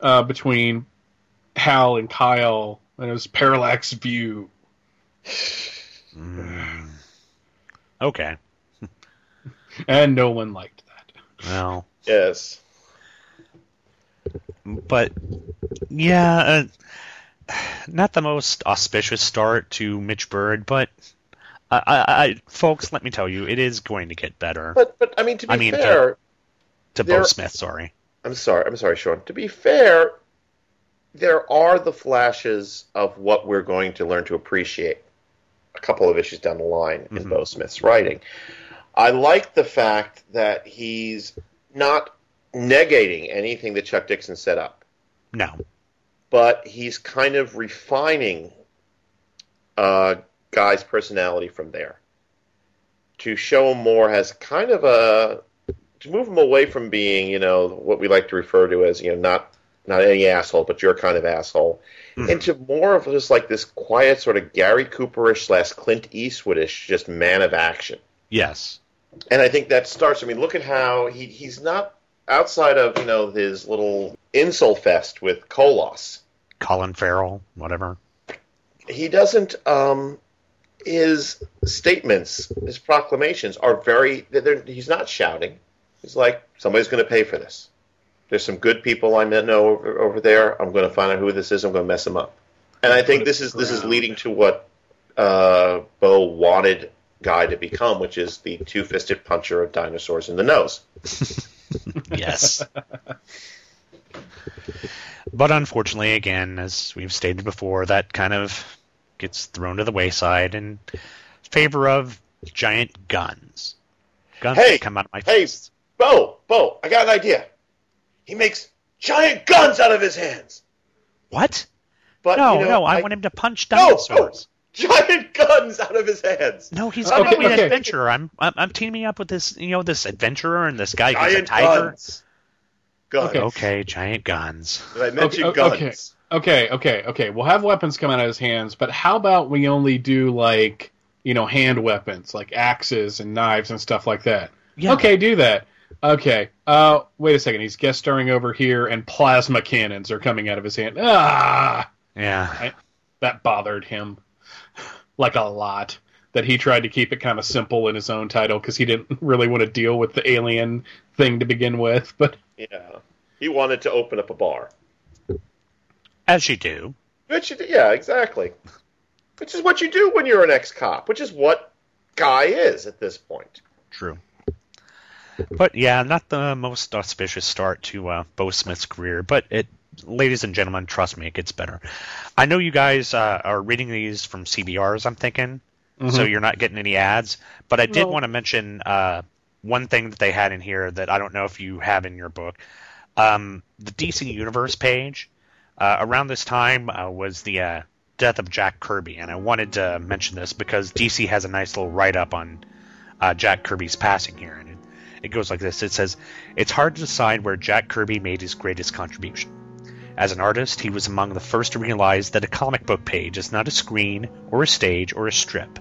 uh, between Hal and Kyle, and it was Parallax View. Mm. Okay. And no one liked that. Well, yes. but yeah, uh, not the most auspicious start to Mitch Byrd, but I, I, I, folks, let me tell you, it is going to get better. But but I mean to be I mean, fair, to Beau there- Smith, sorry. I'm sorry. I'm sorry, Sean. To be fair, there are the flashes of what we're going to learn to appreciate a couple of issues down the line in mm-hmm. Beau Smith's writing. I like the fact that he's not negating anything that Chuck Dixon set up, No. But he's kind of refining uh, Guy's personality from there to show him more as kind of a to move him away from being, you know, what we like to refer to as, you know, not not any asshole, but your kind of asshole, into more of just like this quiet sort of Gary Cooperish slash Clint Eastwoodish, just man of action. Yes. And I think that starts. I mean, look at how he he's not outside of you know his little insult fest with Colos. Colin Farrell, whatever. He doesn't. Um, his statements, his proclamations are very. They're, they're- he's not shouting. He's like somebody's going to pay for this. There's some good people I know over, over there. I'm going to find out who this is. I'm going to mess them up. And I think this is this is leading to what uh, Beau wanted Guy to become, which is the two-fisted puncher of dinosaurs in the nose. yes. But unfortunately, again, as we've stated before, that kind of gets thrown to the wayside in favor of giant guns. Guns Hey, come out of my hey, Beau, Beau, I got an idea. He makes giant guns out of his hands. What? But no, you know, no, I, I- want him to punch No, dinosaurs. Giant guns out of his hands. No, he's I'm going to not be an adventurer. I'm, I'm I'm teaming up with this, you know, this adventurer and this guy who's a tiger. guns. Guns. Okay. Okay, giant guns. I mentioned okay, guns. okay, okay, okay, okay. We'll have weapons come out of his hands, but how about we only do like you know hand weapons, like axes and knives and stuff like that? Yeah. Okay, do that. Okay. Uh, wait a second. He's guest starring over here, and plasma cannons are coming out of his hand. Ah, Yeah. I, that bothered him like a lot. That he tried to keep it kind of simple in his own title because he didn't really want to deal with the alien thing to begin with. But Yeah. He wanted to open up a bar. As you do. Which, you- yeah, exactly. Which is what you do when you're an ex-cop. Which is what Guy is at this point. True. But yeah, not the most auspicious start to uh, Beau Smith's career, but it, ladies and gentlemen, trust me, it gets better. I know you guys uh, are reading these from CBRs, I'm thinking, so Mhm. you're not getting any ads. But I did No. want to mention uh, one thing that they had in here that I don't know if you have in your book. Um, the DC Universe page uh, around this time uh, was the uh, death of Jack Kirby, and I wanted to mention this because DC has a nice little write up on uh, Jack Kirby's passing here, and it, it goes like this: It says, "It's hard to decide where Jack Kirby made his greatest contribution. As an artist, he was among the first to realize that a comic book page is not a screen or a stage or a strip;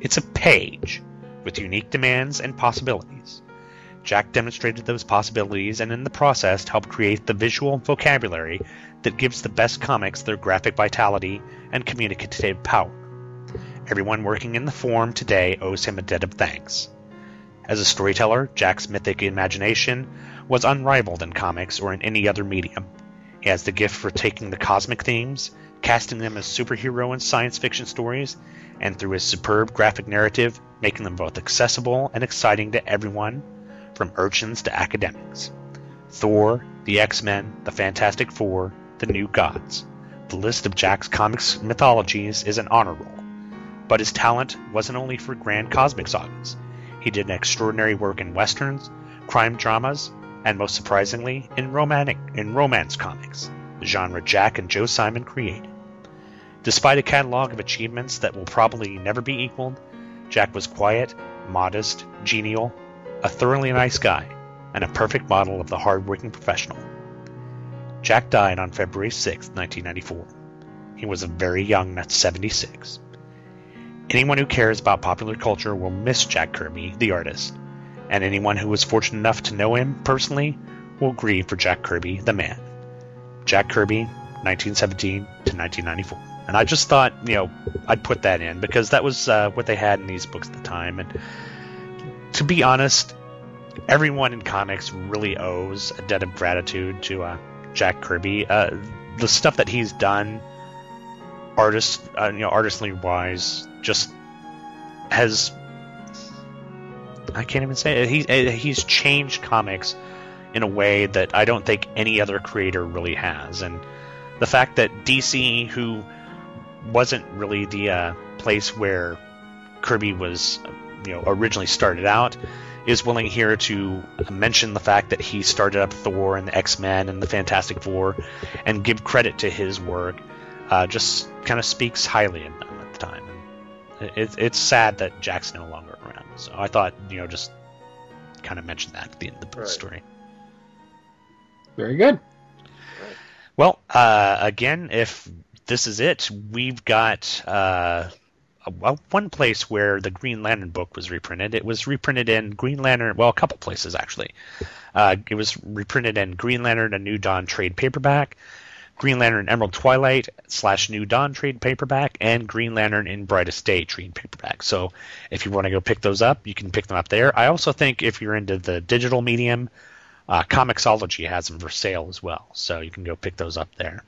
it's a page with unique demands and possibilities." Jack demonstrated those possibilities and in the process helped create the visual vocabulary that gives the best comics their graphic vitality and communicative power. Everyone working in the form today owes him a debt of thanks. As a storyteller, Jack's mythic imagination was unrivaled in comics or in any other medium. He has the gift for taking the cosmic themes, casting them as superhero and science fiction stories, and through his superb graphic narrative, making them both accessible and exciting to everyone, from urchins to academics. Thor, the X Men, the Fantastic Four, the New Gods. The list of Jack's comics mythologies is an honor roll. But his talent wasn't only for grand cosmic sagas. He did extraordinary work in westerns, crime dramas, and most surprisingly, in romantic in romance comics, the genre Jack and Joe Simon created. Despite a catalog of achievements that will probably never be equaled, Jack was quiet, modest, genial, a thoroughly nice guy, and a perfect model of the hard-working professional. Jack died on February 6, 1994. He was a very young, at 76. Anyone who cares about popular culture will miss Jack Kirby, the artist, and anyone who was fortunate enough to know him personally will grieve for Jack Kirby, the man. Jack Kirby, 1917 to 1994. And I just thought, you know, I'd put that in because that was uh, what they had in these books at the time. And to be honest, everyone in comics really owes a debt of gratitude to uh, Jack Kirby. Uh, the stuff that he's done, artist, uh, you know, artistly wise, just has. I can't even say it. Uh, he's changed comics in a way that I don't think any other creator really has. And the fact that DC, who wasn't really the uh, place where Kirby was, you know, originally started out, is willing here to mention the fact that he started up Thor and the X Men and the Fantastic Four, and give credit to his work. Uh, just kind of speaks highly of them at the time. And it, it's sad that Jack's no longer around. So I thought, you know, just kind of mention that at the end of the Right. story. Very good. Well, uh, again, if this is it, we've got uh, a- one place where the Green Lantern book was reprinted. It was reprinted in Green Lantern, well, a couple places actually. Uh, it was reprinted in Green Lantern: A New Dawn trade paperback, Green Lantern Emerald Twilight slash New Dawn trade paperback, and Green Lantern in Brightest Day trade paperback. So if you want to go pick those up, you can pick them up there. I also think if you're into the digital medium, uh, Comixology has them for sale as well, so you can go pick those up there.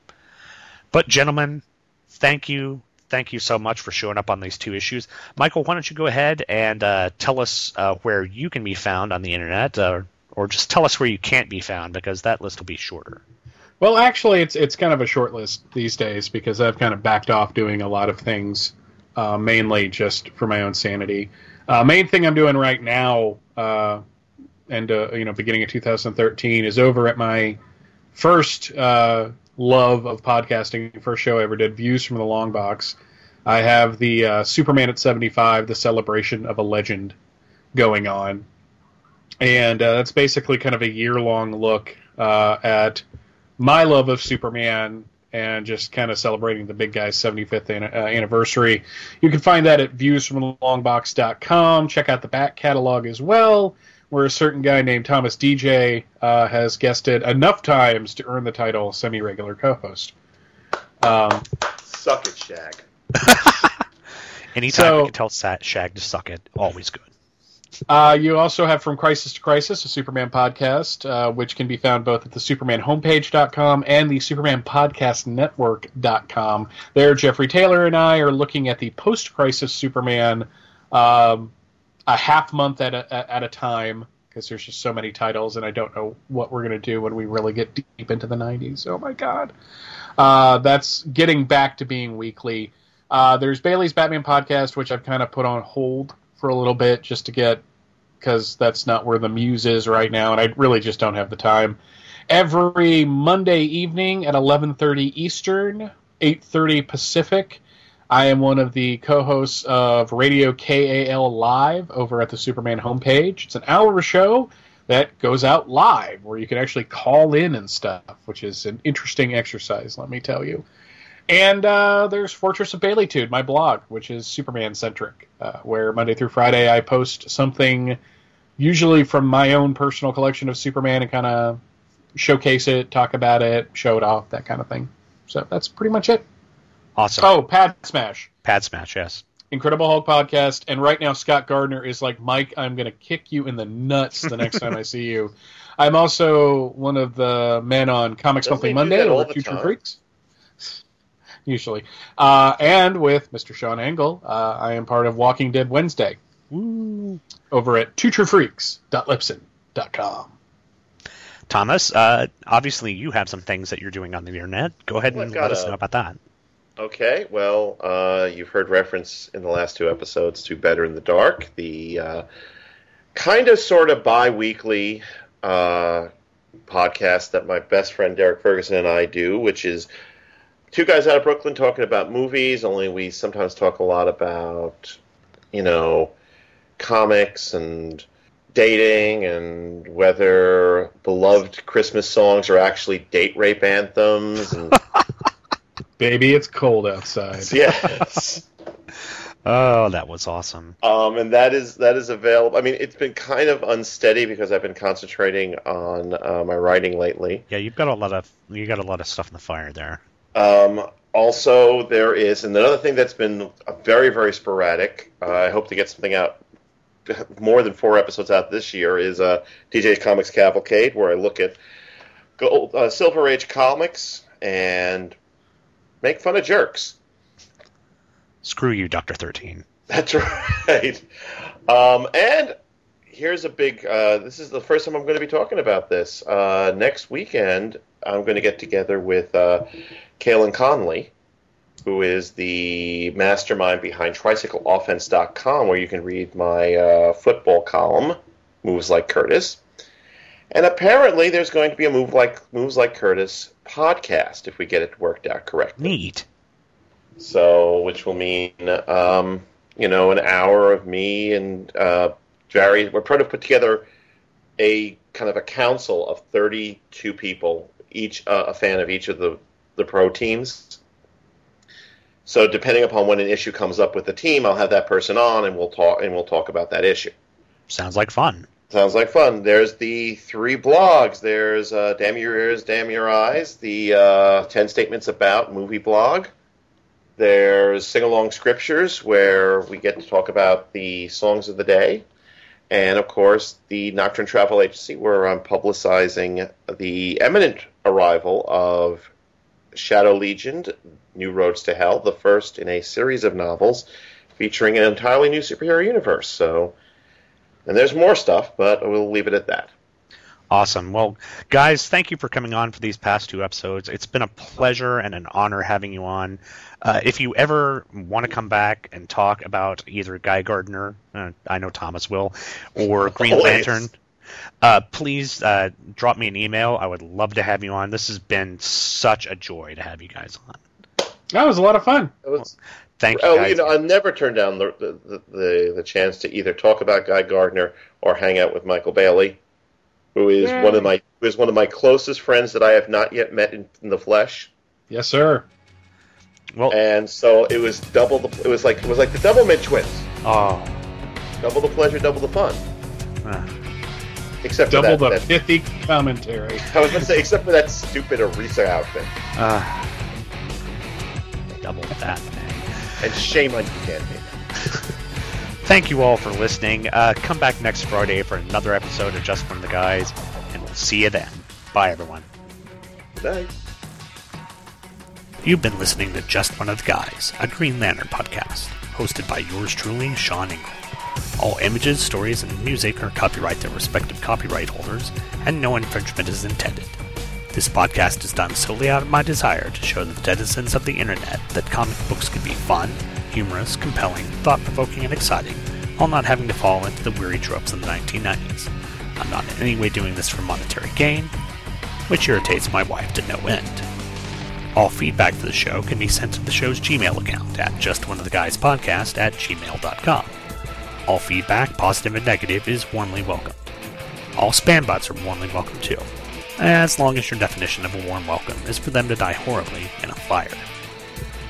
But gentlemen, thank you, thank you so much for showing up on these two issues. Michael, why don't you go ahead and uh, tell us uh, where you can be found on the internet, uh, or just tell us where you can't be found because that list will be shorter. Well, actually, it's it's kind of a short list these days because I've kind of backed off doing a lot of things, uh, mainly just for my own sanity. Uh, main thing I'm doing right now, uh, and uh, you know, beginning of 2013, is over at my first uh, love of podcasting, first show I ever did, Views from the Long Box. I have the uh, Superman at 75, the celebration of a legend, going on, and uh, that's basically kind of a year long look uh, at my love of Superman and just kind of celebrating the big guy's 75th an- uh, anniversary. You can find that at viewsfromthelongbox.com. Check out the back catalog as well, where a certain guy named Thomas Deja uh, has guested enough times to earn the title semi regular co host. Um, Suck it, Shag. Anytime So- we can tell Shag to suck it, always good. Uh, you also have From Crisis to Crisis, a Superman podcast, uh, which can be found both at the supermanhomepage.com and the supermanpodcastnetwork.com. There, Jeffrey Taylor and I are looking at the post-crisis Superman um, a half month at a, at a time because there's just so many titles, and I don't know what we're to do when we really get deep into the 90s. Oh my god. Uh, that's getting back to being weekly. Uh, there's Bailey's Batman podcast, which I've kind of put on hold for a little bit just to get because that's not where the muse is right now, and I really just don't have the time. Every Monday evening at 11:30 Eastern, 8:30 Pacific, I am one of the co-hosts of Radio KAL Live over at the Superman homepage. It's an hour show that goes out live where you can actually call in and stuff, which is an interesting exercise, let me tell you. And uh, there's Fortress of Baileytude, my blog, which is Superman centric, uh, where Monday through Friday I post something, usually from my own personal collection of Superman, and kind of showcase it, talk about it, show it off, that kind of thing. So that's pretty much it. Awesome. Oh, Pad Smash. Pad Smash, yes. Incredible Hulk podcast, and right now Scott Gardner is like, Mike, I'm going to kick you in the nuts the next time I see you. I'm also one of the men on Comics Doesn't Monthly Monday or Future time? Freaks. Usually. Uh, and with Mr. Sean Engel, uh, I am part of Walking Dead Wednesday over at twotruefreaks.libsyn.com. Thomas, uh, obviously you have some things that you're doing on the internet. Go ahead Well, and I've let us know about that. Okay, well, uh, you've heard reference in the last two episodes to Better in the Dark, the uh, kind of sort of bi weekly uh, podcast that my best friend Derek Ferguson and I do, which is two guys out of Brooklyn talking about movies, only we sometimes talk a lot about, you know, comics and dating and whether beloved Christmas songs are actually date rape anthems and Baby, it's cold outside. yes. Oh, that was awesome. Um, and that is that is available. I mean, it's been kind of unsteady because I've been concentrating on uh, my writing lately. Yeah, you've got a lot of you got a lot of stuff in the fire there. Um, also, there is and another thing that's been very very sporadic. Uh, I hope to get something out more than four episodes out this year. Is uh, DJ Comics Cavalcade, where I look at gold, uh, Silver Age comics and make fun of jerks. Screw you, Doctor Thirteen. That's right. Um, and here's a big. Uh, this is the first time I'm going to be talking about this. Uh, next weekend, I'm going to get together with uh, Kalen Conley, who is the mastermind behind TricycleOffense.com, where you can read my uh, football column, Moves Like Curtis. And apparently, there's going to be a move like Moves Like Curtis podcast if we get it worked out correctly. Neat. So, which will mean, um, you know, an hour of me and uh, Jerry. We're trying to put together a kind of a council of 32 people, each uh, a fan of each of the, the pro teams. So, depending upon when an issue comes up with the team, I'll have that person on, and we'll talk and we'll talk about that issue. Sounds like fun. Sounds like fun. There's the three blogs. There's uh, Damn Your Ears, Damn Your Eyes, the uh, 10 Statements About movie blog. There's Sing Along Scriptures, where we get to talk about the songs of the day. And of course, the Nocturne Travel Agency, where I'm publicizing the imminent arrival of Shadow Legion, New Roads to Hell, the first in a series of novels featuring an entirely new superhero universe. So, and there's more stuff, but we'll leave it at that. Awesome. Well, guys, thank you for coming on for these past two episodes. It's been a pleasure and an honor having you on. Uh, if you ever want to come back and talk about either Guy Gardner, uh, I know Thomas will, or Green Always. Lantern, uh, please uh, drop me an email. I would love to have you on. This has been such a joy to have you guys on. That was a lot of fun. It was, Thank you, oh, guys. you know, I never turned down the, the the the chance to either talk about Guy Gardner or hang out with Michael Bailey, who is Yay. one of my who is one of my closest friends that I have not yet met in, in the flesh. Yes, sir. Well, and so it was double the it was like it was like the Doublemint twins. Oh, double the pleasure, double the fun. Ah. Except for that, the that- pithy commentary. I was going to say, except for that stupid Arisia outfit. Uh, double that, man. And shame on you, Candy. Thank you all for listening. Uh, come back next Friday for another episode of Just One of the Guys, and we'll see you then. Bye, everyone. Bye. You've been listening to Just One of the Guys, a Green Lantern podcast, hosted by yours truly, Sean Ingle. All images, stories, and music are copyright their respective copyright holders, and no infringement is intended. This podcast is done solely out of my desire to show the denizens of the internet that comic books can be fun, humorous, compelling, thought provoking, and exciting, while not having to fall into the weary tropes of the 1990s. I'm not in any way doing this for monetary gain, which irritates my wife to no end. All feedback for the show can be sent to the show's Gmail account at justoneoftheguyspodcast at gmail.com. All feedback, positive and negative, is warmly welcomed. All spam bots are warmly welcome too, as long as your definition of a warm welcome is for them to die horribly in a fire.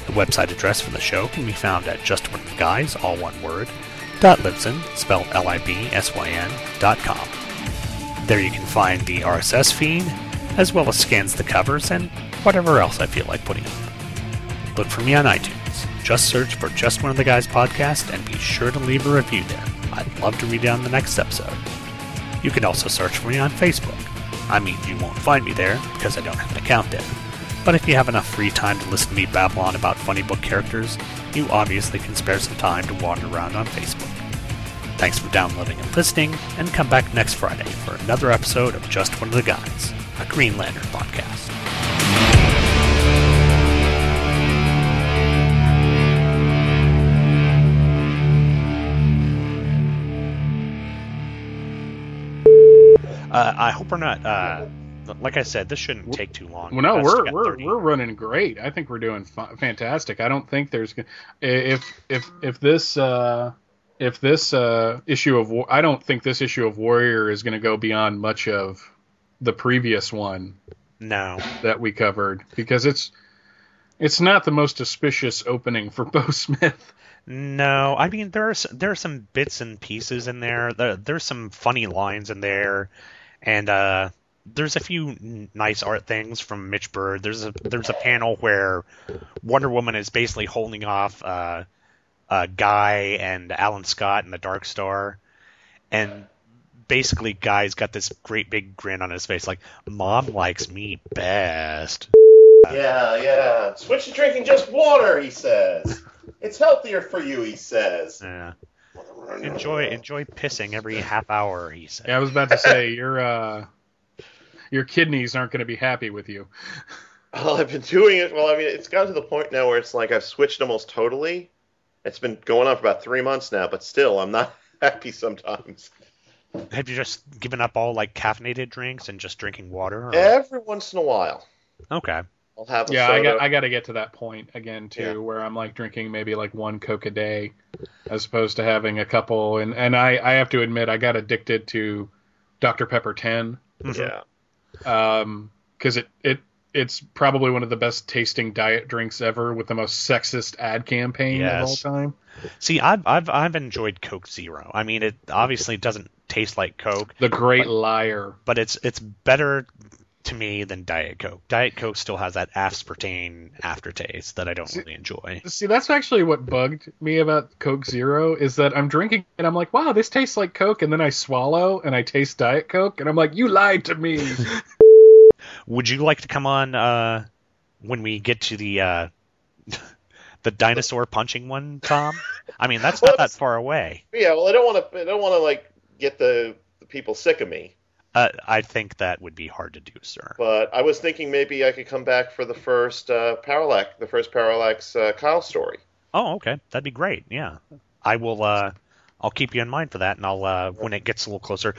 The website address for the show can be found at justoneoftheguys, all one word, dot Libsyn, spelled L-I-B-S-Y-N, dot com. There you can find the RSS feed, as well as scans the covers and whatever else I feel like putting up. Look for me on iTunes. Just search for Just One of the Guys podcast and be sure to leave a review there. I'd love to read it on the next episode. You can also search for me on Facebook. I mean, you won't find me there because I don't have an account there. But if you have enough free time to listen to me babble on about funny book characters, you obviously can spare some time to wander around on Facebook. Thanks for downloading and listening, and come back next Friday for another episode of Just One of the Guys, a Green Lantern podcast. Uh, I hope we're not. Uh, like I said, this shouldn't take too long. Well, no, we're we're 30. we're running great. I think we're doing fa- fantastic. I don't think there's if if if this uh, if this uh, issue of I don't think this issue of Warrior is going to go beyond much of the previous one no that we covered because it's it's not the most auspicious opening for Beau Smith. No, I mean there's there are some bits and pieces in there. there. There's some funny lines in there, and uh, there's a few nice art things from Mitch Byrd. There's a there's a panel where Wonder Woman is basically holding off uh, uh, Guy and Alan Scott in the Dark Star, and basically Guy's got this great big grin on his face, like Mom likes me best. Yeah, yeah. Switch to drinking just water, he says. It's healthier for you, he says. Yeah. Enjoy enjoy pissing every half hour. He said. Yeah, I was about to say your uh, your kidneys aren't going to be happy with you. Well, I've been doing it. Well, I mean, it's gotten to the point now where it's like I've switched almost totally. It's been going on for about three months now, but still, I'm not happy sometimes. Have you just given up all like caffeinated drinks and just drinking water? or- Every once in a while, Okay. I'll have a yeah, I got I got to get to that point again too, Yeah. where I'm like drinking maybe like one Coke a day, as opposed to having a couple. And and I I have to admit I got addicted to Dr Pepper 10. Yeah. Um, because it it it's probably one of the best tasting diet drinks ever with the most sexist ad campaign of all time. See, I've I've I've enjoyed Coke Zero. I mean, it obviously doesn't taste like Coke, The Great Liar. but it's it's better to me than Diet Coke. Diet Coke still has that aspartame aftertaste that I don't really enjoy. See, that's actually what bugged me about Coke Zero is that I'm drinking and I'm like, wow, this tastes like Coke, and then I swallow and I taste Diet Coke, and I'm like, you lied to me. Would you like to come on uh, when we get to the uh, the dinosaur punching one, Tom? I mean, that's not that far away. Yeah, well, I don't want to. I don't want to like get the, the people sick of me. Uh, I think that would be hard to do, sir. But I was thinking maybe I could come back for the first uh, Parallax, the first Parallax uh, Kyle story. Oh, okay, that'd be great. Yeah, I will. Uh, I'll keep you in mind for that, and I'll uh, when it gets a little closer.